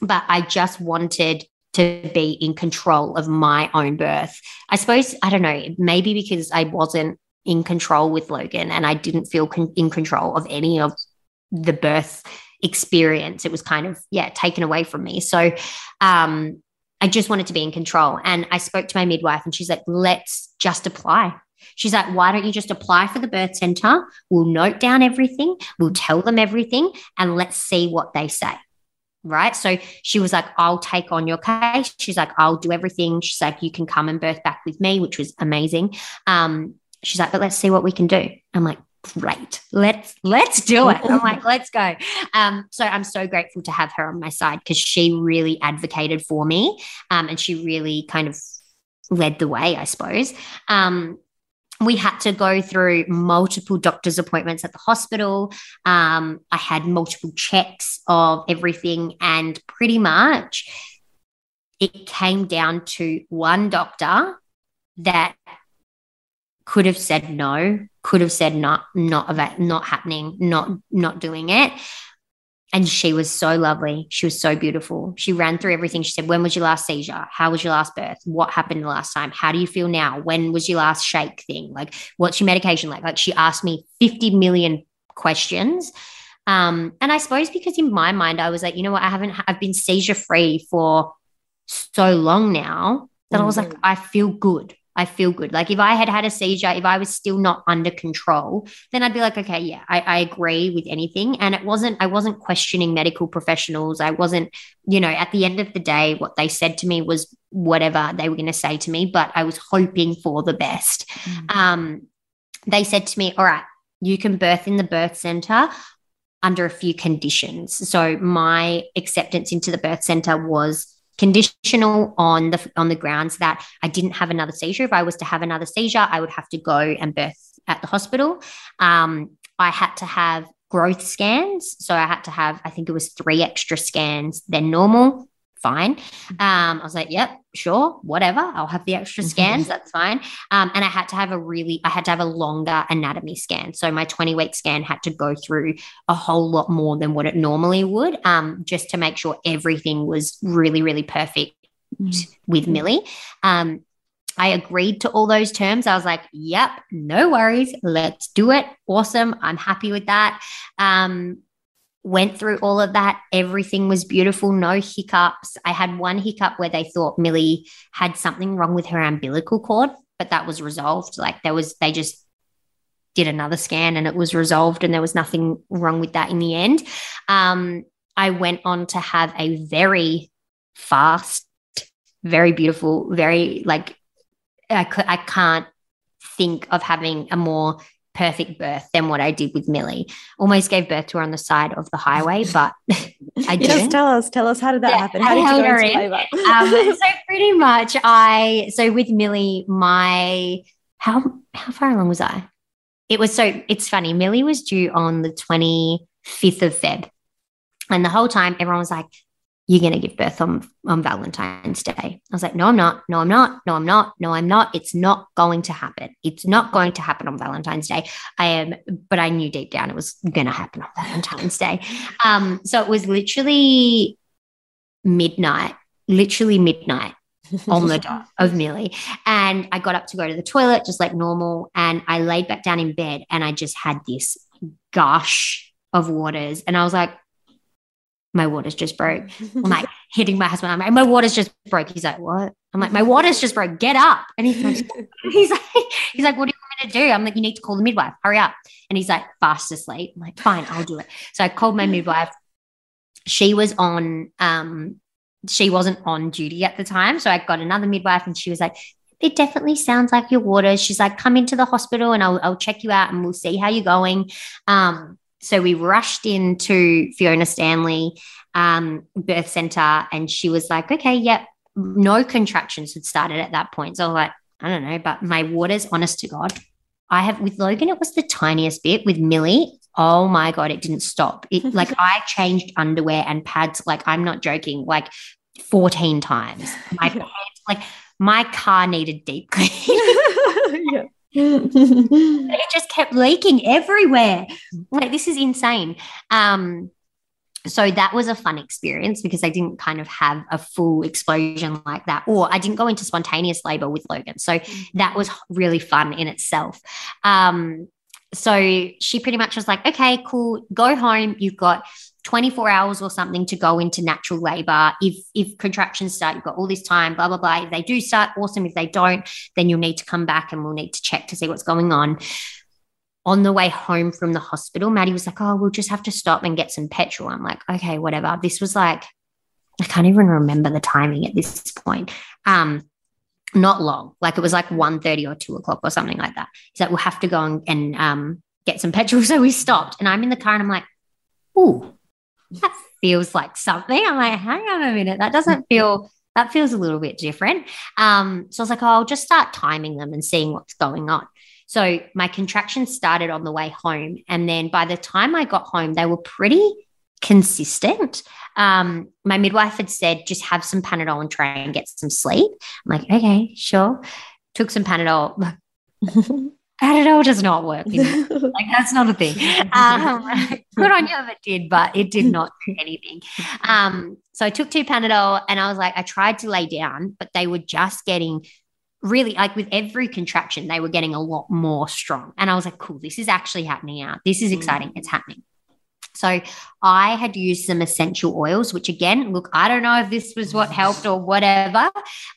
S2: but I just wanted to be in control of my own birth. I suppose, I don't know, maybe because I wasn't in control with Logan and I didn't feel con- in control of any of the birth experience. It was kind of, yeah, taken away from me. So, um, I just wanted to be in control. And I spoke to my midwife and she's like, let's just apply. She's like, why don't you just apply for the birth center? We'll note down everything, we'll tell them everything, and let's see what they say right? So she was like, I'll take on your case. She's like, I'll do everything. She's like, you can come and birth back with me, which was amazing. Um, she's like, but let's see what we can do. I'm like, great, let's let's do it. I'm like, [LAUGHS] let's go. Um, so I'm so grateful to have her on my side because she really advocated for me, um, and she really kind of led the way, I suppose. Um, we had to go through multiple doctor's appointments at the hospital. Um, I had multiple checks of everything, and pretty much it came down to one doctor that could have said no, could have said not, not, not happening, not, not doing it. And she was so lovely. She was so beautiful. She ran through everything. She said, When was your last seizure? How was your last birth? What happened the last time? How do you feel now? When was your last shake thing? Like, what's your medication like? Like, she asked me 50 million questions. Um, and I suppose because in my mind, I was like, you know what, I haven't, I've been seizure free for so long now that mm-hmm. I was like, mm-hmm. I feel good. I feel good. Like if I had had a seizure, if I was still not under control, then I'd be like, okay, yeah, I, I, agree with anything. And it wasn't, I wasn't questioning medical professionals. I wasn't, you know, at the end of the day, what they said to me was whatever they were going to say to me, but I was hoping for the best. Mm-hmm. Um, they said to me, all right, you can birth in the birth center under a few conditions. So my acceptance into the birth center was conditional on the on the grounds that I didn't have another seizure. If I was to have another seizure, I would have to go and birth at the hospital. Um, I had to have growth scans, so I had to have I think it was three extra scans than normal fine. Mm-hmm. Um, I was like, yep, sure, whatever. I'll have the extra mm-hmm. scans. That's fine. Um, and I had to have a really, I had to have a longer anatomy scan. So my 20 week scan had to go through a whole lot more than what it normally would, um, just to make sure everything was really, really perfect mm-hmm. with Millie. Um, I agreed to all those terms. I was like, yep, no worries. Let's do it. Awesome. I'm happy with that. Um, went through all of that. Everything was beautiful, no hiccups. I had one hiccup where they thought Millie had something wrong with her umbilical cord, but that was resolved. Like there was, they just did another scan and it was resolved, and there was nothing wrong with that in the end. Um, I went on to have a very fast, very beautiful, very like I, could, I can't think of having a more perfect birth than what I did with Millie. Almost gave birth to her on the side of the highway, but [LAUGHS] I didn't.
S3: Yes, tell us, tell us how did that yeah, happen? How did you go into labor?
S2: um, [LAUGHS] so pretty much, I so with Millie, my how how far along was I? It was so it's funny. Millie was due on the twenty fifth of Feb, and the whole time everyone was like, you're going to give birth on, on Valentine's Day. I was like, no, I'm not. No, I'm not. No, I'm not. No, I'm not. It's not going to happen. It's not going to happen on Valentine's Day. I am, but I knew deep down it was going to happen on Valentine's Day. Um, so it was literally midnight, literally midnight on the dot [LAUGHS] of Millie. And I got up to go to the toilet just like normal. And I laid back down in bed and I just had this gush of waters. And I was like, my water's just broke. I'm [LAUGHS] like hitting my husband. I'm like, my water's just broke. He's like, what? I'm like, my water's just broke. Get up. And he's like, [LAUGHS] he's like, he's like, what do you want me to do? I'm like, you need to call the midwife. Hurry up. And he's like, fast asleep. I'm like, fine, I'll do it. So I called my [LAUGHS] midwife. She was on, um, she wasn't on duty at the time. So I got another midwife and she was like, it definitely sounds like your water. She's like, come into the hospital and I'll, I'll check you out and we'll see how you're going. Um, so we rushed into Fiona Stanley um, birth center, and she was like, "Okay, yep, no contractions had started at that point." So I was like, "I don't know," but my waters, honest to God, I have with Logan, it was the tiniest bit. With Millie, oh my God, it didn't stop. It [LAUGHS] like I changed underwear and pads, like I'm not joking, like 14 times. My pants, like my car needed deep [LAUGHS] cleaning. yeah. [LAUGHS] it just kept leaking everywhere. Like this is insane. Um, so that was a fun experience because I didn't kind of have a full explosion like that, or I didn't go into spontaneous labor with Logan. So mm-hmm. that was really fun in itself. Um, so she pretty much was like, okay, cool, go home. You've got 24 hours or something to go into natural labor. If if contractions start, you've got all this time, blah, blah, blah. If they do start, awesome. If they don't, then you'll need to come back and we'll need to check to see what's going on. On the way home from the hospital, Maddie was like, Oh, we'll just have to stop and get some petrol. I'm like, okay, whatever. This was like, I can't even remember the timing at this point. Um, not long. Like it was like 1.30 or 2 o'clock or something like that. He's like, we'll have to go and, and um, get some petrol. [LAUGHS] So we stopped. And I'm in the car and I'm like, ooh, that feels like something. I'm like, hang on a minute, that doesn't feel that feels a little bit different. Um, so I was like, oh, I'll just start timing them and seeing what's going on. So my contractions started on the way home. And then by the time I got home, they were pretty consistent. Um, my midwife had said, just have some Panadol and try and get some sleep. I'm like, okay, sure. Took some Panadol. [LAUGHS] Panadol does not work. [LAUGHS] like that's not a thing. [LAUGHS] Um, good on you if it did, but it did not do anything. Um, so I took two Panadol and I was like, I tried to lay down, but they were just getting really like with every contraction, they were getting a lot more strong. And I was like, cool, this is actually happening out. This is exciting. It's happening. So I had used some essential oils, which again, look, I don't know if this was what helped or whatever,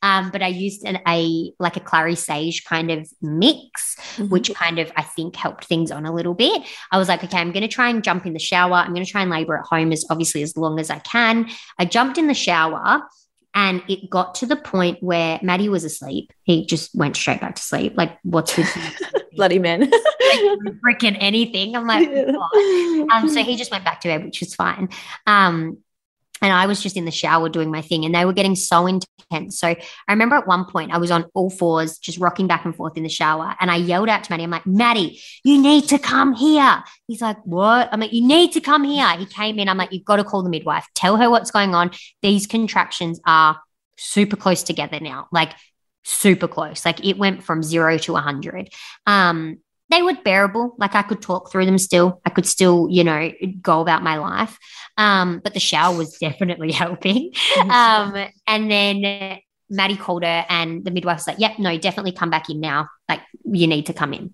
S2: um, but I used an, a like a clary sage kind of mix, mm-hmm. which kind of I think helped things on a little bit. I was like, okay, I'm going to try and jump in the shower. I'm going to try and labor at home as obviously as long as I can. I jumped in the shower. And it got to the point where Maddie was asleep. He just went straight back to sleep. Like, what's with [LAUGHS]
S3: bloody men?
S2: freaking anything. I'm like, [LAUGHS] yeah. um, so he just went back to bed, which was fine. Um, and I was just in the shower doing my thing, and they were getting so intense. So I remember at one point I was on all fours, just rocking back and forth in the shower, and I yelled out to Maddie, "I'm like, Maddie, you need to come here." He's like, "What?" I'm like, "You need to come here." He came in. I'm like, "You've got to call the midwife. Tell her what's going on. These contractions are super close together now, like super close. Like it went from zero to a hundred." Um, they were bearable. Like I could talk through them still. I could still, you know, go about my life. Um, but the shower was definitely [LAUGHS] helping. Um, and then Maddie called her and the midwife was like, yep, no, definitely come back in now. Like you need to come in.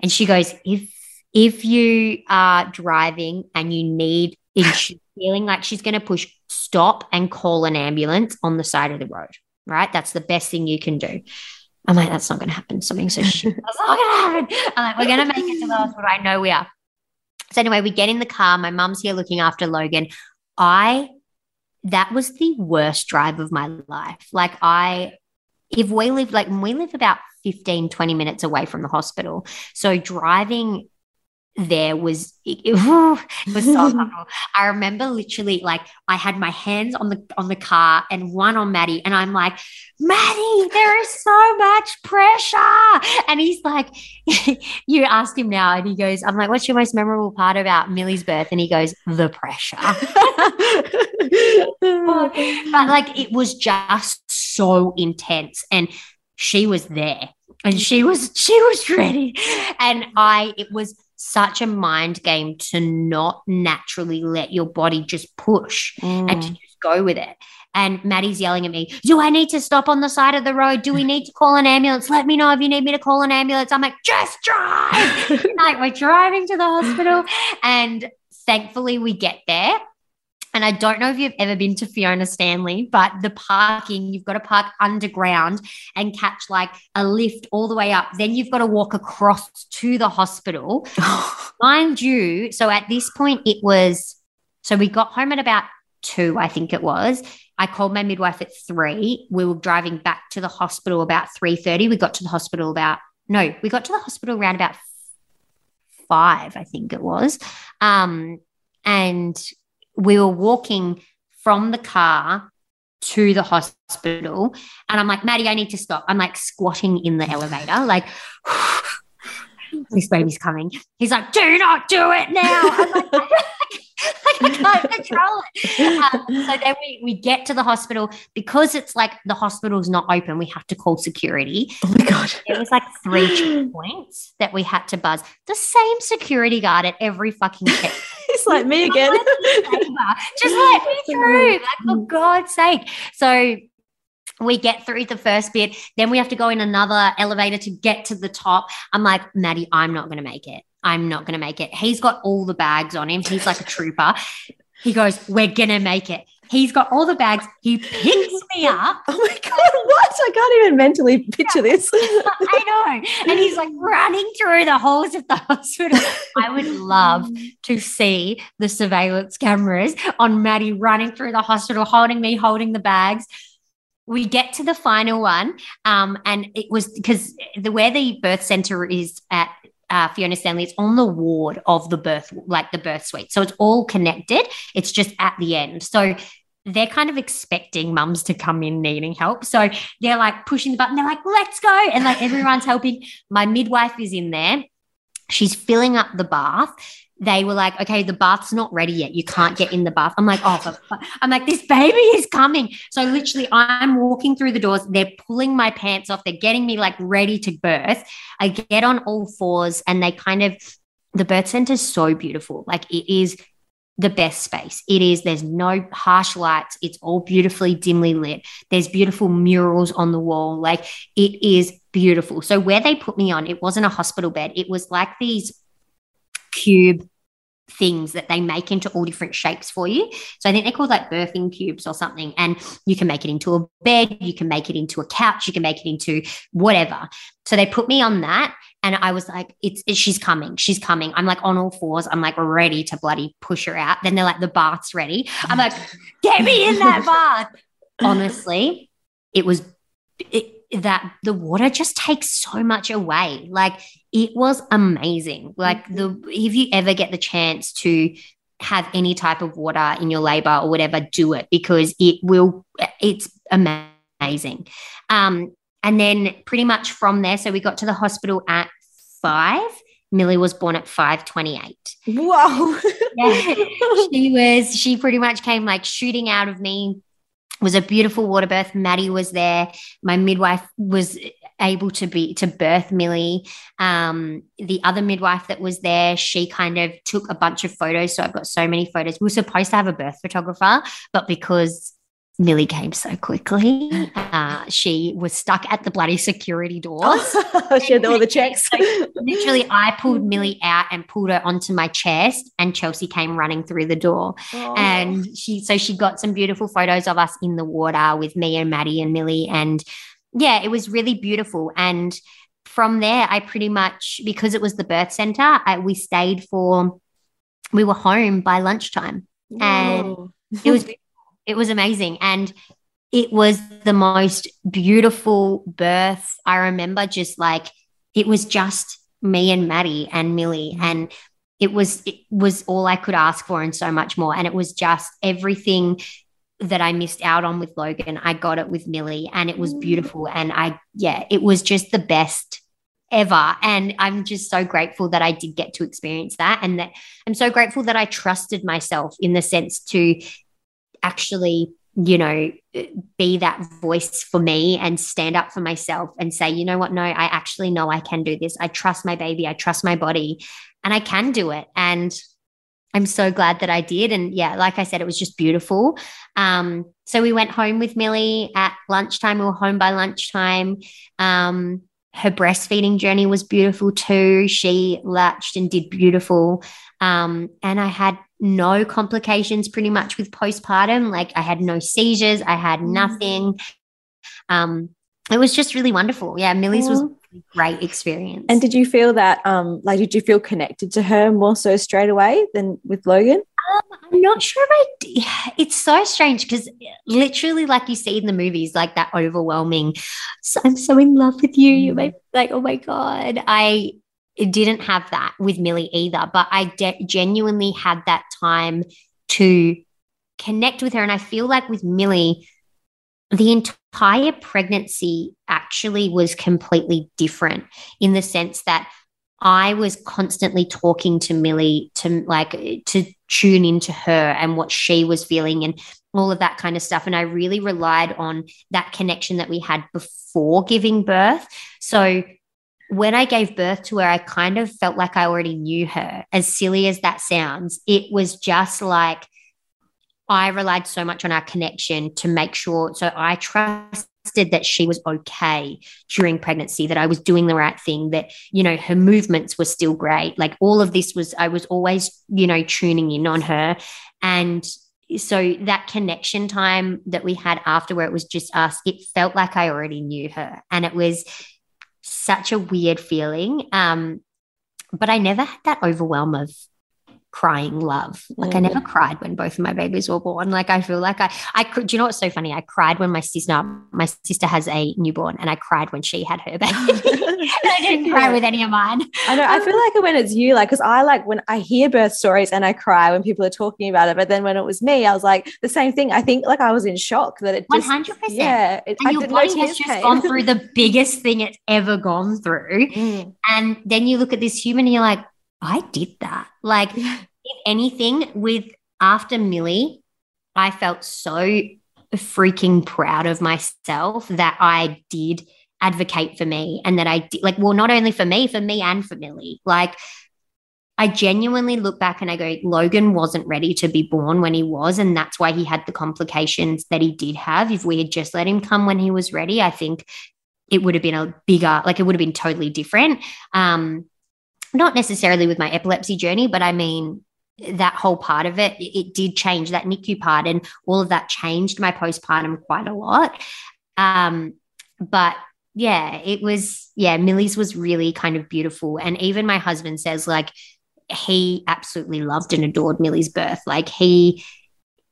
S2: And she goes, if if you are driving and you need she's feeling like she's going to push stop and call an ambulance on the side of the road, right? That's the best thing you can do. I'm like, that's not going to happen. Something so shit. [LAUGHS] That's not going to happen. I'm like, we're going to make it to the hospital. I know we are. So anyway, we get in the car. My mum's here looking after Logan. I, that was the worst drive of my life. Like I, if we live, like we live about 15, 20 minutes away from the hospital. So driving there was it, it, was so [LAUGHS] uncomfortable. I remember literally like I had my hands on the on the car and one on Maddie, and I'm like, Maddie, there is so much pressure. And he's like, [LAUGHS] you ask him now, and he goes, I'm like, what's your most memorable part about Millie's birth? And he goes, the pressure. [LAUGHS] but like it was just so intense. And she was there and she was she was ready. And I it was such a mind game to not naturally let your body just push mm. and to just go with it. And Maddie's yelling at me, Do I need to stop on the side of the road? Do we need to call an ambulance? Let me know if you need me to call an ambulance. I'm like, Just drive. [LAUGHS] like, we're driving to the hospital. And thankfully, we get there. And I don't know if you've ever been to Fiona Stanley, but the parking, you've got to park underground and catch like a lift all the way up. Then you've got to walk across to the hospital. [LAUGHS] Mind you, so at this point, it was so we got home at about two, I think it was. I called my midwife at three. We were driving back to the hospital about 3:30. We got to the hospital about no, we got to the hospital around about five, I think it was. Um, and we were walking from the car to the hospital. And I'm like, Maddie, I need to stop. I'm like squatting in the elevator, like, [SIGHS] this baby's coming. He's like, do not do it now. I'm [LAUGHS] [LAUGHS] like, I can't control it. Um, so then we, we get to the hospital because it's like the hospital's not open. We have to call security.
S3: Oh my God.
S2: It was like three [GASPS] checkpoints that we had to buzz. The same security guard at every fucking check. [LAUGHS]
S3: It's like me again. [LAUGHS]
S2: Just let me through. Like, for God's sake. So we get through the first bit, then we have to go in another elevator to get to the top. I'm like, Maddie, I'm not going to make it. I'm not going to make it. He's got all the bags on him. He's like a trooper. He goes, We're going to make it. He's got all the bags. He picks [LAUGHS] me up.
S3: Oh my God, what? I can't even mentally picture this. [LAUGHS]
S2: I know. And he's like running through the halls of the hospital. I would love to see the surveillance cameras on Maddie running through the hospital, holding me, holding the bags we get to the final one um, and it was because the where the birth center is at uh, Fiona Stanley, it's on the ward of the birth, like the birth suite. So it's all connected. It's just at the end. So they're kind of expecting mums to come in needing help. So they're like pushing the button. They're like, let's go. And like everyone's helping. My midwife is in there. She's filling up the bath they were like, okay, the bath's not ready yet. You can't get in the bath. I'm like, oh, I'm like, this baby is coming. So literally, I'm walking through the doors. They're pulling my pants off. They're getting me like ready to birth. I get on all fours and they kind of, the birth center is so beautiful. Like it is the best space. It is, there's no harsh lights. It's all beautifully dimly lit. There's beautiful murals on the wall. Like it is beautiful. So where they put me on, it wasn't a hospital bed. It was like these cube things that they make into all different shapes for you. So I think they're called like birthing cubes or something. And you can make it into a bed, you can make it into a couch, you can make it into whatever. So they put me on that. And I was like, it's, it's, she's coming. She's coming. I'm like on all fours. I'm like ready to bloody push her out. Then they're like, the bath's ready. I'm like, get me in that [LAUGHS] bath. Honestly, it was it, that the water just takes so much away. Like it was amazing. Like the if you ever get the chance to have any type of water in your labor or whatever, do it because it will. It's amazing. Um, and then pretty much from there, so we got to the hospital at five. Millie was born at 528.
S3: Whoa!
S2: yeah. [LAUGHS] She was, she pretty much came like shooting out of me was a beautiful water birth. Maddie was there. My midwife was able to be to birth Millie. Um, the other midwife that was there, she kind of took a bunch of photos. So I've got so many photos. We were supposed to have a birth photographer, but because Millie came so quickly. Uh, she was stuck at the bloody security doors. [LAUGHS]
S3: she had all the checks. so [LAUGHS]
S2: literally, I pulled Millie out and pulled her onto my chest, and Chelsea came running through the door. Oh. And she, so she got some beautiful photos of us in the water with me and Maddie and Millie. And yeah, it was really beautiful. And from there, I pretty much, because it was the birth center, I, we stayed for, we were home by lunchtime. And it was it was amazing. And it was the most beautiful birth. I remember just like it was just me and Maddie and Millie. Mm-hmm. And it was it was all I could ask for and so much more. And it was just everything that I missed out on with Logan. I got it with Millie and it was mm. beautiful. And I, yeah, it was just the best ever. And I'm just so grateful that I did get to experience that. And that I'm so grateful that I trusted myself in the sense to actually you know, be that voice for me and stand up for myself and say, you know what? No, I actually know I can do this. I trust my baby. I trust my body and I can do it. And I'm so glad that I did. And yeah, like I said, it was just beautiful. Um, so we went home with Millie at lunchtime. We were home by lunchtime. Um, her breastfeeding journey was beautiful too. She latched and did beautiful. Um, and I had no complications pretty much with postpartum. Like I had no seizures, I had mm. nothing. Um, it was just really wonderful. Yeah, Millie's was a great experience.
S3: And did you feel that um like did you feel connected to her more so straight away than with Logan?
S2: Um, I'm not sure if I. [SIGHS] It's so strange because literally, like you see in the movies, like that overwhelming. So I'm so in love with you. You're my like, oh my god. I didn't have that with Millie either, but I de- genuinely had that time to connect with her. And I feel like with Millie, the entire pregnancy actually was completely different in the sense that I was constantly talking to Millie to like to tune into her and what she was feeling and all of that kind of stuff. And I really relied on that connection that we had before giving birth. So when I gave birth to her, I kind of felt like I already knew her. As silly as that sounds, it was just like I relied so much on our connection to make sure. So I trusted that she was okay during pregnancy, that I was doing the right thing, that, you know, her movements were still great. Like all of this was, I was always, you know, tuning in on her. And so that connection time that we had after where it was just us, it felt like I already knew her. And it was, such a weird feeling. Um, but I never had that overwhelm of crying love. Like mm. I never cried when both of my babies were born. Like I feel like I, I, do you know what's so funny? I cried when my sister, my sister has a newborn, and I cried when she had her baby. [LAUGHS] I didn't cry yeah. with any of mine.
S3: I know. I feel like when it's you, like, because I like when I hear birth stories and I cry when people are talking about it. But then when it was me, I was like the same thing. I think like I was in shock that it
S2: just, 100%.
S3: Yeah.
S2: It, and your body has just gone through the biggest thing it's ever gone through. [LAUGHS] Mm. And then you look at this human and you're like, I did that. Like, if anything, with after Millie, I felt so freaking proud of myself that I did advocate for me and that I did, like, well, not only for me, for me and for Millie. Like, I genuinely look back and I go, Logan wasn't ready to be born when he was. And that's why he had the complications that he did have. If we had just let him come when he was ready, I think it would have been a bigger, like, it would have been totally different. Um, not necessarily with my epilepsy journey, but I mean, that whole part of it, it, did change that NICU part, and all of that changed my postpartum quite a lot. Um, but yeah, it was, yeah, Millie's was really kind of beautiful. And even my husband says, like, he absolutely loved and adored Millie's birth. Like, he,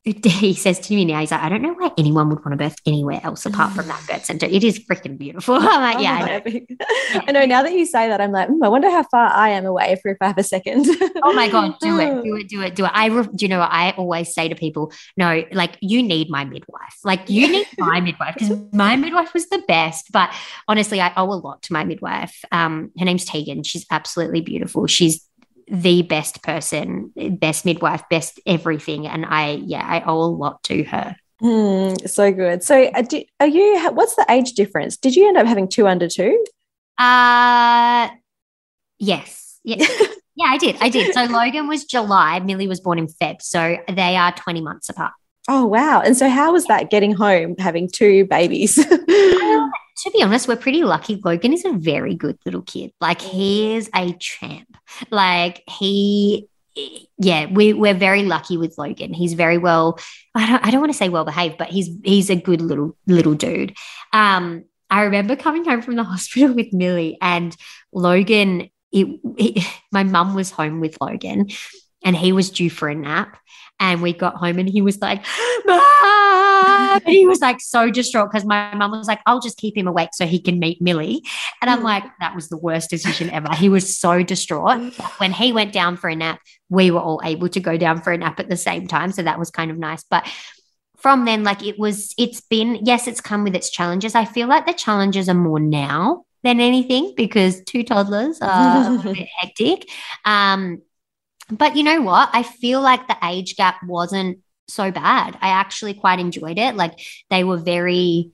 S2: [LAUGHS] he says to me now, he's like, I don't know why anyone would want to birth anywhere else apart from that [SIGHS] birth center. It is freaking beautiful. [LAUGHS] I'm like, yeah, oh, I know.
S3: yeah. I know. Now that you say that, I'm like, mm, I wonder how far I am away for if I have a second. [LAUGHS]
S2: oh my God, do it, do [SIGHS] it, do it, do it. I, do you know what I always say to people? No, like, you need my midwife. Like, you need my midwife because my midwife was the best. But honestly, I owe a lot to my midwife. Um, her name's Tegan. She's absolutely beautiful. She's the best person, best midwife, best everything. And I, yeah, I owe a lot to her.
S3: Mm, so good. So, uh, are you? What's the age difference? Did you end up having two under two?
S2: Uh yes, yes, [LAUGHS] yeah, I did. I did. So Logan was July. Millie was born in Feb. So they are twenty months apart.
S3: Oh wow! And so, how was that getting home having two babies? [LAUGHS]
S2: to be honest, we're pretty lucky. Logan is a very good little kid. Like he is a champ. Like he yeah, we we're very lucky with Logan. He's very well. I don't I don't want to say well behaved, but he's he's a good little little dude. Um, I remember coming home from the [LAUGHS] hospital with Millie and Logan. It, it [LAUGHS] my mum was home with Logan, and he was due for a nap. And we got home, and he was like, "Mom." he was like so distraught because my mum was like, I'll just keep him awake so he can meet Millie. And I'm mm. like, that was the worst decision ever. He was so distraught. When he went down for a nap, we were all able to go down for a nap at the same time. So that was kind of nice. But from then, like it was, it's been, yes, it's come with its challenges. I feel like the challenges are more now than anything because two toddlers are a [LAUGHS] bit hectic. Um, but you know what? I feel like the age gap wasn't so bad. I actually quite enjoyed it. Like they were very,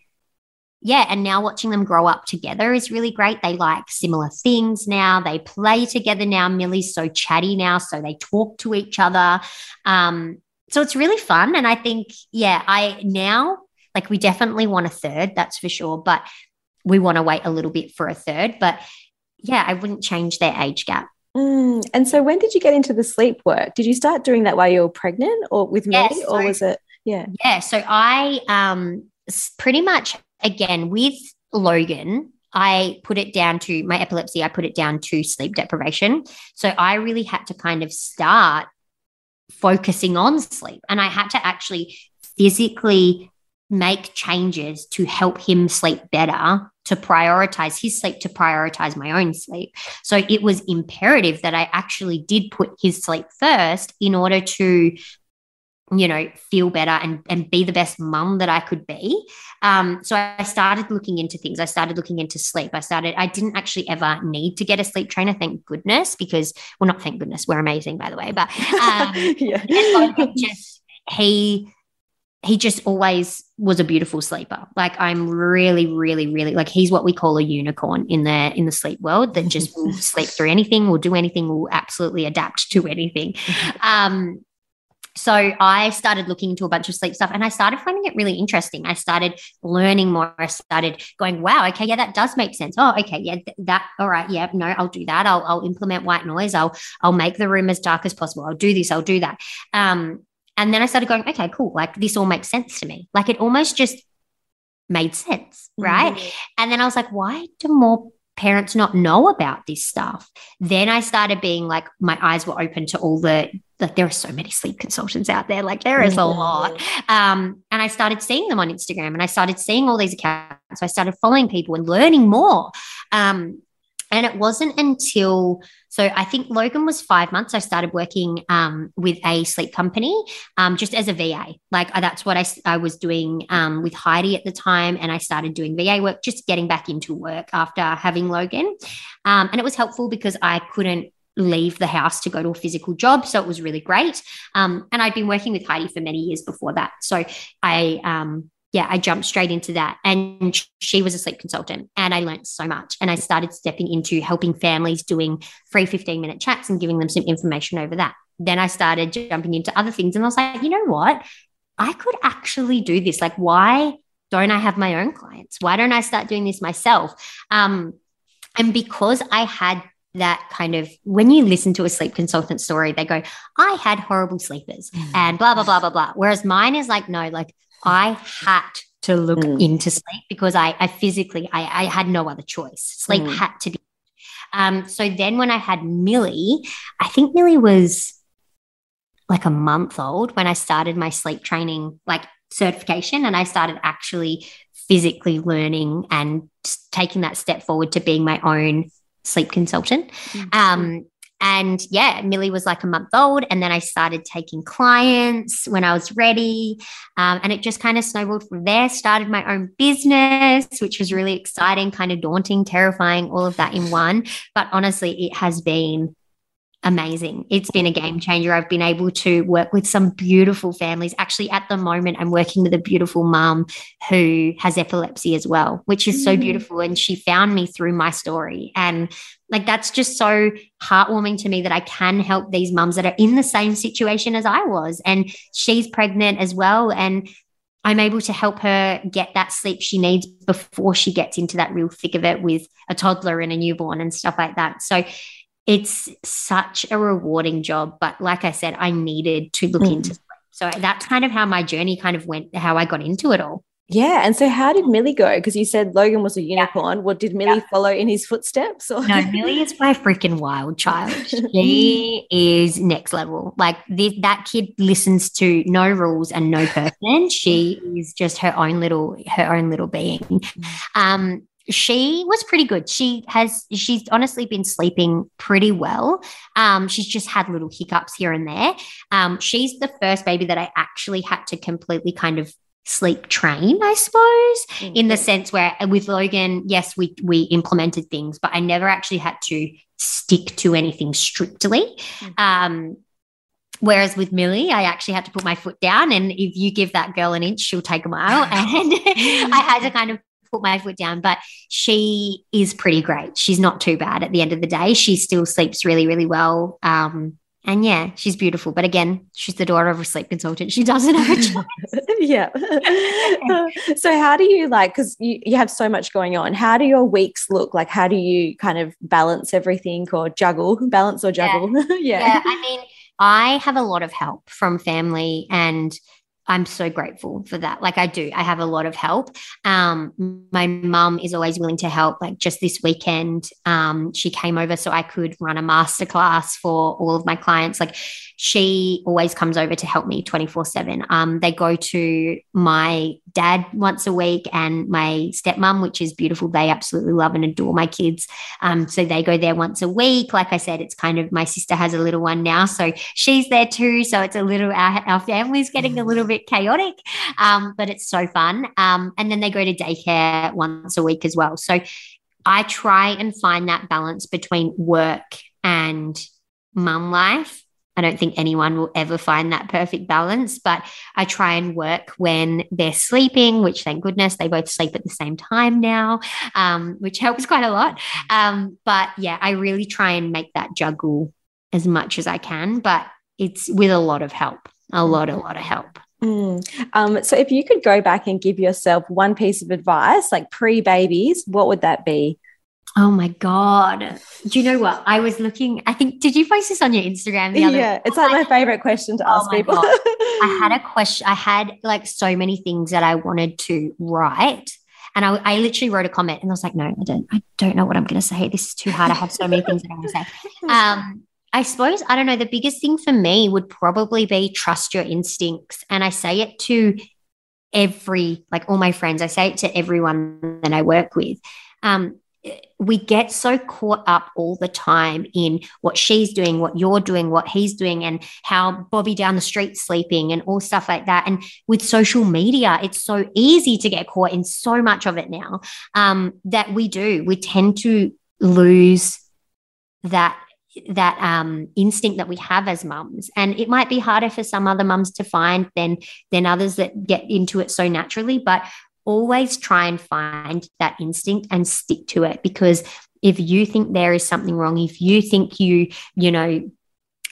S2: yeah. And now watching them grow up together is really great. They like similar things now. They play together now. Millie's so chatty now. So they talk to each other. Um, so it's really fun. And I think, yeah, I now, like, we definitely want a third, that's for sure. But we want to wait a little bit for a third. But yeah, I wouldn't change their age gap.
S3: Mm. And so, when did you get into the sleep work? Did you start doing that while you were pregnant, or with me, yes, or so, was it? Yeah,
S2: yeah. So I um pretty much again with Logan, I put it down to my epilepsy. I put it down to sleep deprivation. So I really had to kind of start focusing on sleep, and I had to actually physically make changes to help him sleep better to prioritize his sleep to prioritize my own sleep. So it was imperative that I actually did put his sleep first in order to you know feel better and and be the best mum that i could be um so i started looking into things i started looking into sleep i started i didn't actually ever need to get a sleep trainer thank goodness because well not thank goodness we're amazing by the way but um [LAUGHS] yeah. just he he just always was a beautiful sleeper. Like I'm really, really, really like he's what we call a unicorn in the in the sleep world that just [LAUGHS] will sleep through anything, will do anything, will absolutely adapt to anything. Um, so I started looking into a bunch of sleep stuff and I started finding it really interesting. I started learning more. I started going, wow, okay, yeah, that does make sense. Oh, okay, yeah, th- that, all right, yeah, no, I'll do that. I'll, I'll implement white noise. I'll, I'll make the room as dark as possible. I'll do this. I'll do that. Um, and then I started going, okay, cool. Like this all makes sense to me. Like it almost just made sense. Right. Mm-hmm. And then I was like, why do more parents not know about this stuff? Then I started being like, my eyes were open to all the, like, there are so many sleep consultants out there. Like there is a mm-hmm. lot. Um, and I started seeing them on Instagram and I started seeing all these accounts. So I started following people and learning more. Um, and it wasn't until, so I think Logan was five months. I started working um, with a sleep company um, just as a VA. Like uh, that's what I, I was doing um, with Heidi at the time. And I started doing VA work, just getting back into work after having Logan. Um, and it was helpful because I couldn't leave the house to go to a physical job. So it was really great. Um, and I'd been working with Heidi for many years before that. So I, um, yeah, I jumped straight into that. And she was a sleep consultant, and I learned so much. And I started stepping into helping families doing free 15 minute chats and giving them some information over that. Then I started jumping into other things, and I was like, you know what? I could actually do this. Like, why don't I have my own clients? Why don't I start doing this myself? Um, and because I had that kind of when you listen to a sleep consultant story, they go, I had horrible sleepers mm. and blah, blah, blah, blah, blah. Whereas mine is like, no, like I had to look mm. into sleep because I, I physically, I, I had no other choice. Sleep mm. had to be. Um, so then when I had Millie, I think Millie was like a month old when I started my sleep training, like certification, and I started actually physically learning and taking that step forward to being my own sleep consultant. Mm-hmm. Um, and yeah, Millie was like a month old. And then I started taking clients when I was ready. Um, and it just kind of snowballed from there. Started my own business, which was really exciting, kind of daunting, terrifying, all of that in one. But honestly, it has been amazing. It's been a game changer. I've been able to work with some beautiful families. Actually, at the moment, I'm working with a beautiful mum who has epilepsy as well, which is so mm. beautiful. And she found me through my story. And like that's just so heartwarming to me that I can help these mums that are in the same situation as I was. And she's pregnant as well. And I'm able to help her get that sleep she needs before she gets into that real thick of it with a toddler and a newborn and stuff like that. So it's such a rewarding job. But like I said, I needed to look mm. into sleep. So that's kind of how my journey kind of went, how I got into it all.
S3: Yeah. And so how did Millie go? Because you said Logan was a unicorn. Yeah. What did Millie yeah. follow in his footsteps?
S2: Or? No, [LAUGHS] Millie is my freaking wild child. [LAUGHS] She is next level. Like this, that kid listens to no rules and no person. She is just her own little, her own little being. Mm. Um, she was pretty good. She has she's honestly been sleeping pretty well. Um, she's just had little hiccups here and there. Um, she's the first baby that I actually had to completely kind of sleep train, I suppose, mm-hmm. in the sense where with Logan, yes, we we implemented things, but I never actually had to stick to anything strictly. Mm-hmm. Um, Whereas with Millie, I actually had to put my foot down, and if you give that girl an inch, she'll take a mile. [LAUGHS] And [LAUGHS] I had to kind of put my foot down, but she is pretty great. She's not too bad at the end of the day. She still sleeps really, really well. Um, and yeah, she's beautiful. But again, she's the daughter of a sleep consultant. She doesn't have a [LAUGHS] choice.
S3: yeah. [LAUGHS] so, how do you like, because you, you have so much going on, how do your weeks look? Like, how do you kind of balance everything or juggle, [LAUGHS] balance or juggle?
S2: Yeah. yeah. yeah. I mean, I have a lot of help from family and I'm so grateful for that. Like I do, I have a lot of help. Um, my mum is always willing to help. Like just this weekend, um, she came over so I could run a masterclass for all of my clients. Like she always comes over to help me 24 7. Um, they go to my dad once a week and my stepmom, which is beautiful. They absolutely love and adore my kids. Um, so they go there once a week. Like I said, it's kind of my sister has a little one now. So she's there too. So it's a little, our, our family's getting a little bit chaotic, um, but it's so fun. Um, and then they go to daycare once a week as well. So I try and find that balance between work and mum life I don't think anyone will ever find that perfect balance, but I try and work when they're sleeping, which thank goodness they both sleep at the same time now, um, which helps quite a lot. Um, but yeah, I really try and make that juggle as much as I can, but it's with a lot of help, a lot, a lot of help.
S3: Mm. Um, so if you could go back and give yourself one piece of advice, like pre babies, what would that be?
S2: Oh my God. Do you know what? I was looking, I think, did you post this on your Instagram the other
S3: Yeah, it's like my favorite question to ask oh people.
S2: I had a [LAUGHS] question, I had like so many things that I wanted to write. And I, I literally wrote a comment and I was like, no, I don't, I don't know what I'm going to say. This is too hard. I have so many things that I want to say. [LAUGHS] Um, I suppose, I don't know, the biggest thing for me would probably be trust your instincts. And I say it to every, like all my friends, I say it to everyone that I work with. Um, we get so caught up all the time in what she's doing, what you're doing, what he's doing, and how Bobby down the street sleeping and all stuff like that. And with social media, it's so easy to get caught in so much of it now um, that we do. We tend to lose that that um, instinct that we have as mums and it might be harder for some other mums to find than than others that get into it so naturally but always try and find that instinct and stick to it because if you think there is something wrong, if you think you, you know,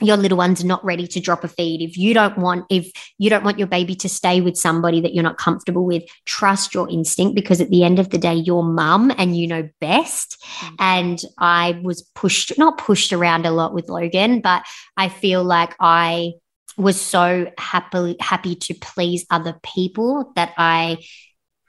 S2: your little one's not ready to drop a feed if you don't want if you don't want your baby to stay with somebody that you're not comfortable with trust your instinct because at the end of the day you're mum and you know best mm-hmm. and i was pushed not pushed around a lot with logan but i feel like i was so happily happy to please other people that i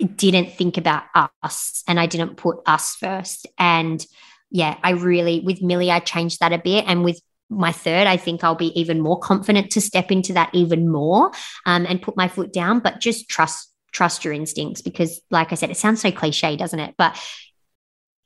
S2: didn't think about us and i didn't put us first and yeah, I really, with Millie, I changed that a bit. And with my third, I think I'll be even more confident to step into that even more um, and put my foot down, but just trust trust your instincts because like I said, it sounds so cliche, doesn't it? But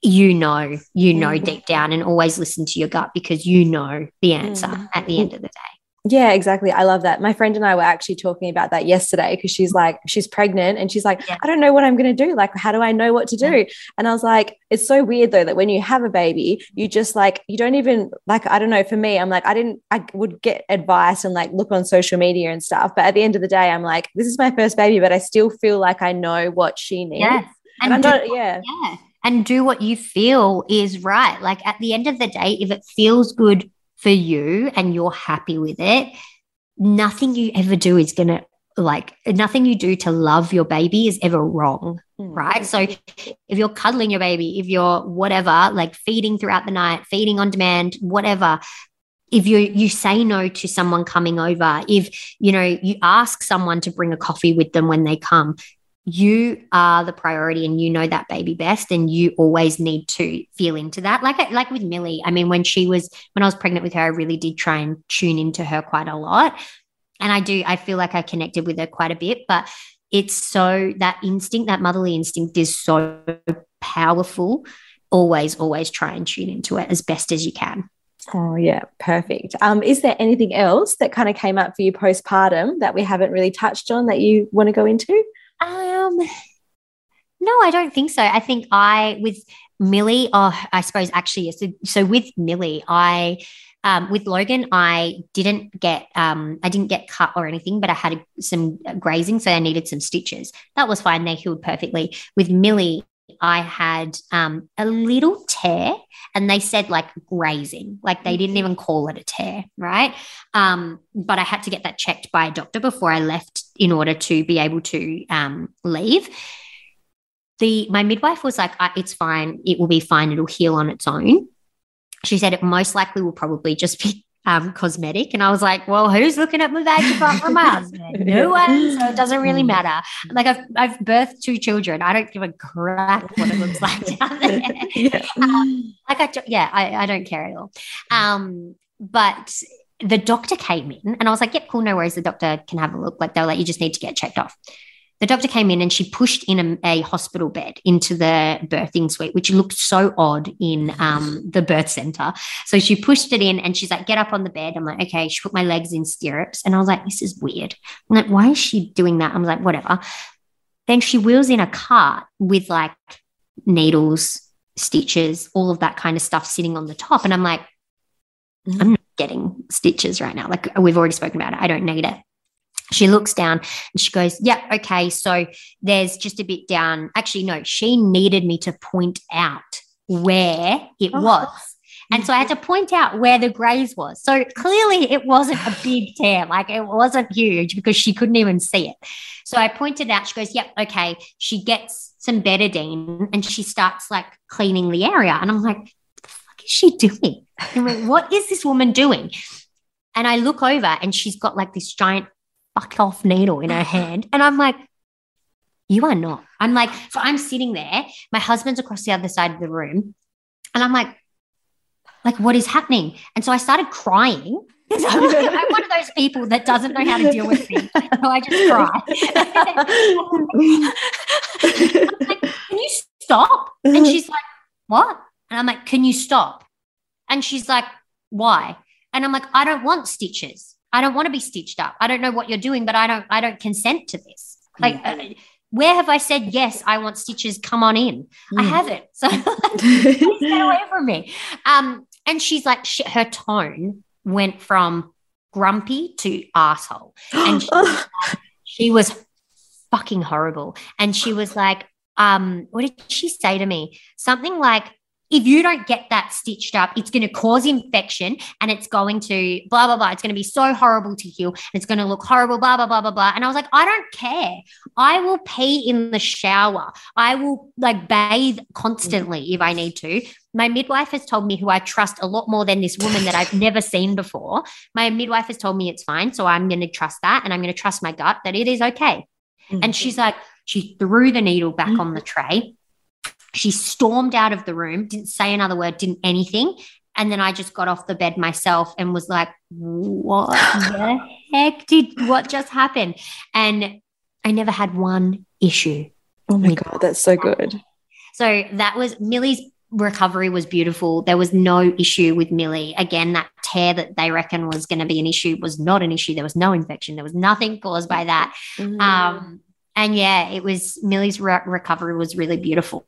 S2: you know, you know mm-hmm. deep down and always listen to your gut because you know the answer mm-hmm. at the end of the day.
S3: Yeah, exactly. I love that. My friend and I were actually talking about that yesterday because she's mm-hmm. like, she's pregnant and she's like, yeah. I don't know what I'm going to do. Like, how do I know what to do? And I was like, it's so weird though that when you have a baby, you just like, you don't even, like, I don't know, for me, I'm like, I didn't, I would get advice and like look on social media and stuff. But at the end of the day, I'm like, this is my first baby, but I still feel like I know what she needs.
S2: Yeah. And, and I'm not, yeah. Yeah. And do what you feel is right. Like, at the end of the day, if it feels good for you and you're happy with it, nothing you ever do is going to like nothing you do to love your baby is ever wrong, mm. right? So if you're cuddling your baby, if you're whatever, like feeding throughout the night, feeding on demand, whatever, if you you say no to someone coming over, if you know you ask someone to bring a coffee with them when they come, you are the priority and you know that baby best and you always need to feel into that like like with Millie I mean when she was when I was pregnant with her I really did try and tune into her quite a lot and I do I feel like I connected with her quite a bit but it's so that instinct that motherly instinct is so powerful always always try and tune into it as best as you can
S3: Oh, yeah, perfect. Um, is there anything else that kind of came up for you postpartum that we haven't really touched on that you want to go into?
S2: Um, no, I don't think so. I think I with Millie. Oh, I suppose actually, so, so with Millie, I um, with Logan, I didn't get um, I didn't get cut or anything, but I had some grazing, so I needed some stitches. That was fine; they healed perfectly. With Millie, I had um, a little tear, and they said like grazing, like they didn't even call it a tear, right? Um, but I had to get that checked by a doctor before I left in order to be able to um, leave. The my midwife was like, "It's fine. It will be fine. It'll heal on its own." She said it most likely will probably just be um, cosmetic. And I was like, well, who's looking at my vag apart from my husband? [LAUGHS] No one. So it doesn't really mm. matter. Like I've, I've birthed two children. I don't give a crap what it looks like [LAUGHS] down there. yeah. Um, like I, yeah, I, I don't care at all. Um, but the doctor came in and I was like, yep, cool, no worries. The doctor can have a look. Like they'll like, you just need to get checked off the doctor came in and she pushed in a, a, hospital bed into the birthing suite, which looked so odd in um, the birth center. So she pushed it in and she's like, get up on the bed. I'm like, okay. She put my legs in stirrups. And I was like, this is weird. I'm like, why is she doing that? I'm like, whatever. Then she wheels in a cart with like needles, stitches, all of that kind of stuff sitting on the top. And I'm like, I'm not getting stitches right now. Like we've already spoken about it. I don't need it. She looks down and she goes, Yep, yeah, okay. So there's just a bit down. Actually, no, she needed me to point out where it oh. was. And so I had to mm-hmm. point out where the graze was. So clearly it wasn't a big tear, like it wasn't huge because she couldn't even see it. So I pointed out, she goes, Yep, okay. She gets some betadine and she starts like cleaning the area. And I'm like, What the fuck is she doing? I'm what is this woman doing? And I look over and she's got like this giant fuck off needle in her [LAUGHS] hand. And I'm like, you are not. I'm like, so I'm sitting there. My husband's across the other side of the room. And I'm like, like, what is happening? And so I started crying. [LAUGHS] I'm one of those people that doesn't know how to deal with things. So I just cry. [LAUGHS] like, can you stop? And uh-huh. she's like, what? And I'm like, can you stop? And she's like, why? And I'm like, I don't want stitches. I don't want to be stitched up. I don't know what you're doing, but I don't I don't consent to this. Like mm. uh, where have I said yes? I want stitches. Come on in. Mm. I haven't. [LAUGHS] So get away from me. Um, and she's like, she, her tone went from grumpy to asshole, and she, [GASPS] she was fucking horrible. And she was like, um, what did she say to me? Something like, if you don't get that stitched up, it's going to cause infection and it's going to blah, blah, blah. It's going to be so horrible to heal. It's going to look horrible, blah, blah, blah, blah, blah. And I was like, I don't care. I will pee in the shower. I will like bathe constantly if I need to. My midwife has told me, who I trust a lot more than this woman that I've never seen before. My midwife has told me it's fine. So I'm going to trust that. And I'm going to trust my gut that it is okay. Mm-hmm. And she's like, she threw the needle back mm-hmm. on the tray she stormed out of the room, didn't say another word, didn't anything. And then I just got off the bed myself and was like, what the heck did what just happen? And I never had one issue.
S3: Oh my God, that's so good.
S2: So that was Millie's recovery was beautiful. There was no issue with Millie. Again, that tear that they reckon was going to be an issue was not an issue. There was no infection. There was nothing caused by that. Mm. Um, and yeah, it was Millie's re- recovery was really beautiful.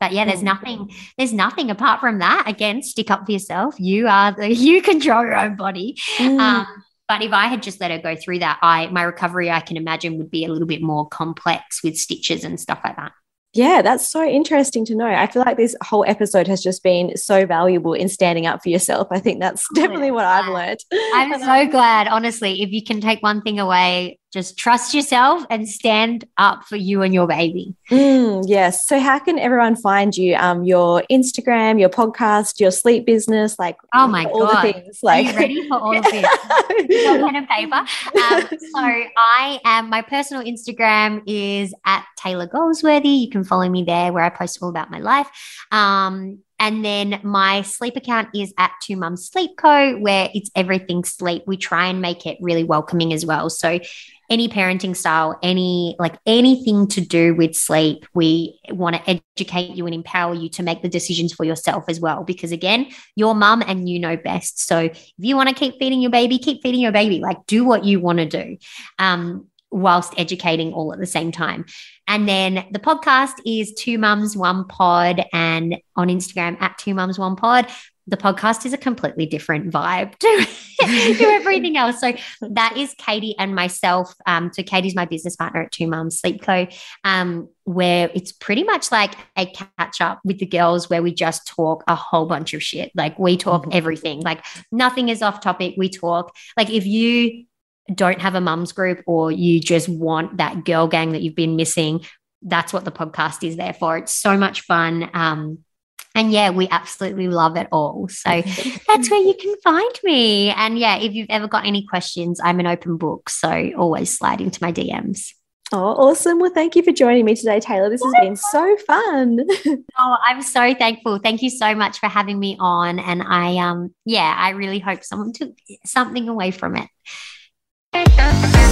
S2: But yeah, there's mm. nothing, there's nothing apart from that. Again, stick up for yourself. You are the, [LAUGHS] you control your own body. Mm. Um, but if I had just let her go through that, I my recovery, I can imagine, would be a little bit more complex with stitches and stuff like that.
S3: Yeah, that's so interesting to know. I feel like this whole episode has just been so valuable in standing up for yourself. I think that's definitely what I've learned.
S2: I'm so [LAUGHS] glad, honestly. If you can take one thing away just trust yourself and stand up for you and your baby.
S3: Mm, yes. So, how can everyone find you? Um, your Instagram, your podcast, your sleep business, like
S2: oh my all god, the things. Like, Are you ready for all of this? [LAUGHS] pen and paper. Um, so, I am. My personal Instagram is at Tayla Golesworthy. You can follow me there, where I post all about my life. Um, and then my sleep account is at Two Mums Sleep Co, where it's everything sleep. We try and make it really welcoming as well. So any parenting style, any like anything to do with sleep, we want to educate you and empower you to make the decisions for yourself as well. Because again, your mum and you know best. So if you want to keep feeding your baby, keep feeding your baby. Like do what you want to do. Um, whilst educating all at the same time. And then the podcast is Two Mums One Pod and on Instagram at Two Mums One Pod the podcast is a completely different vibe [LAUGHS] to, to everything else. So that is Katie and myself. Um, so Katie's my business partner at Two Mums Sleep Co. Um, where it's pretty much like a catch up with the girls where we just talk a whole bunch of shit. Like we talk mm-hmm. everything. Like nothing is off topic. We talk. Like if you don't have a mums group or you just want that girl gang that you've been missing, that's what the podcast is there for. It's so much fun. Um, and yeah, we absolutely love it all. So [LAUGHS] that's where you can find me. And yeah, if you've ever got any questions, I'm an open book. So always slide into my DMs.
S3: Oh, awesome. Well, thank you for joining me today, Tayla. This has been so fun. [LAUGHS]
S2: oh, I'm so thankful. Thank you so much for having me on. And I um yeah, I really hope someone took something away from it. Thank you.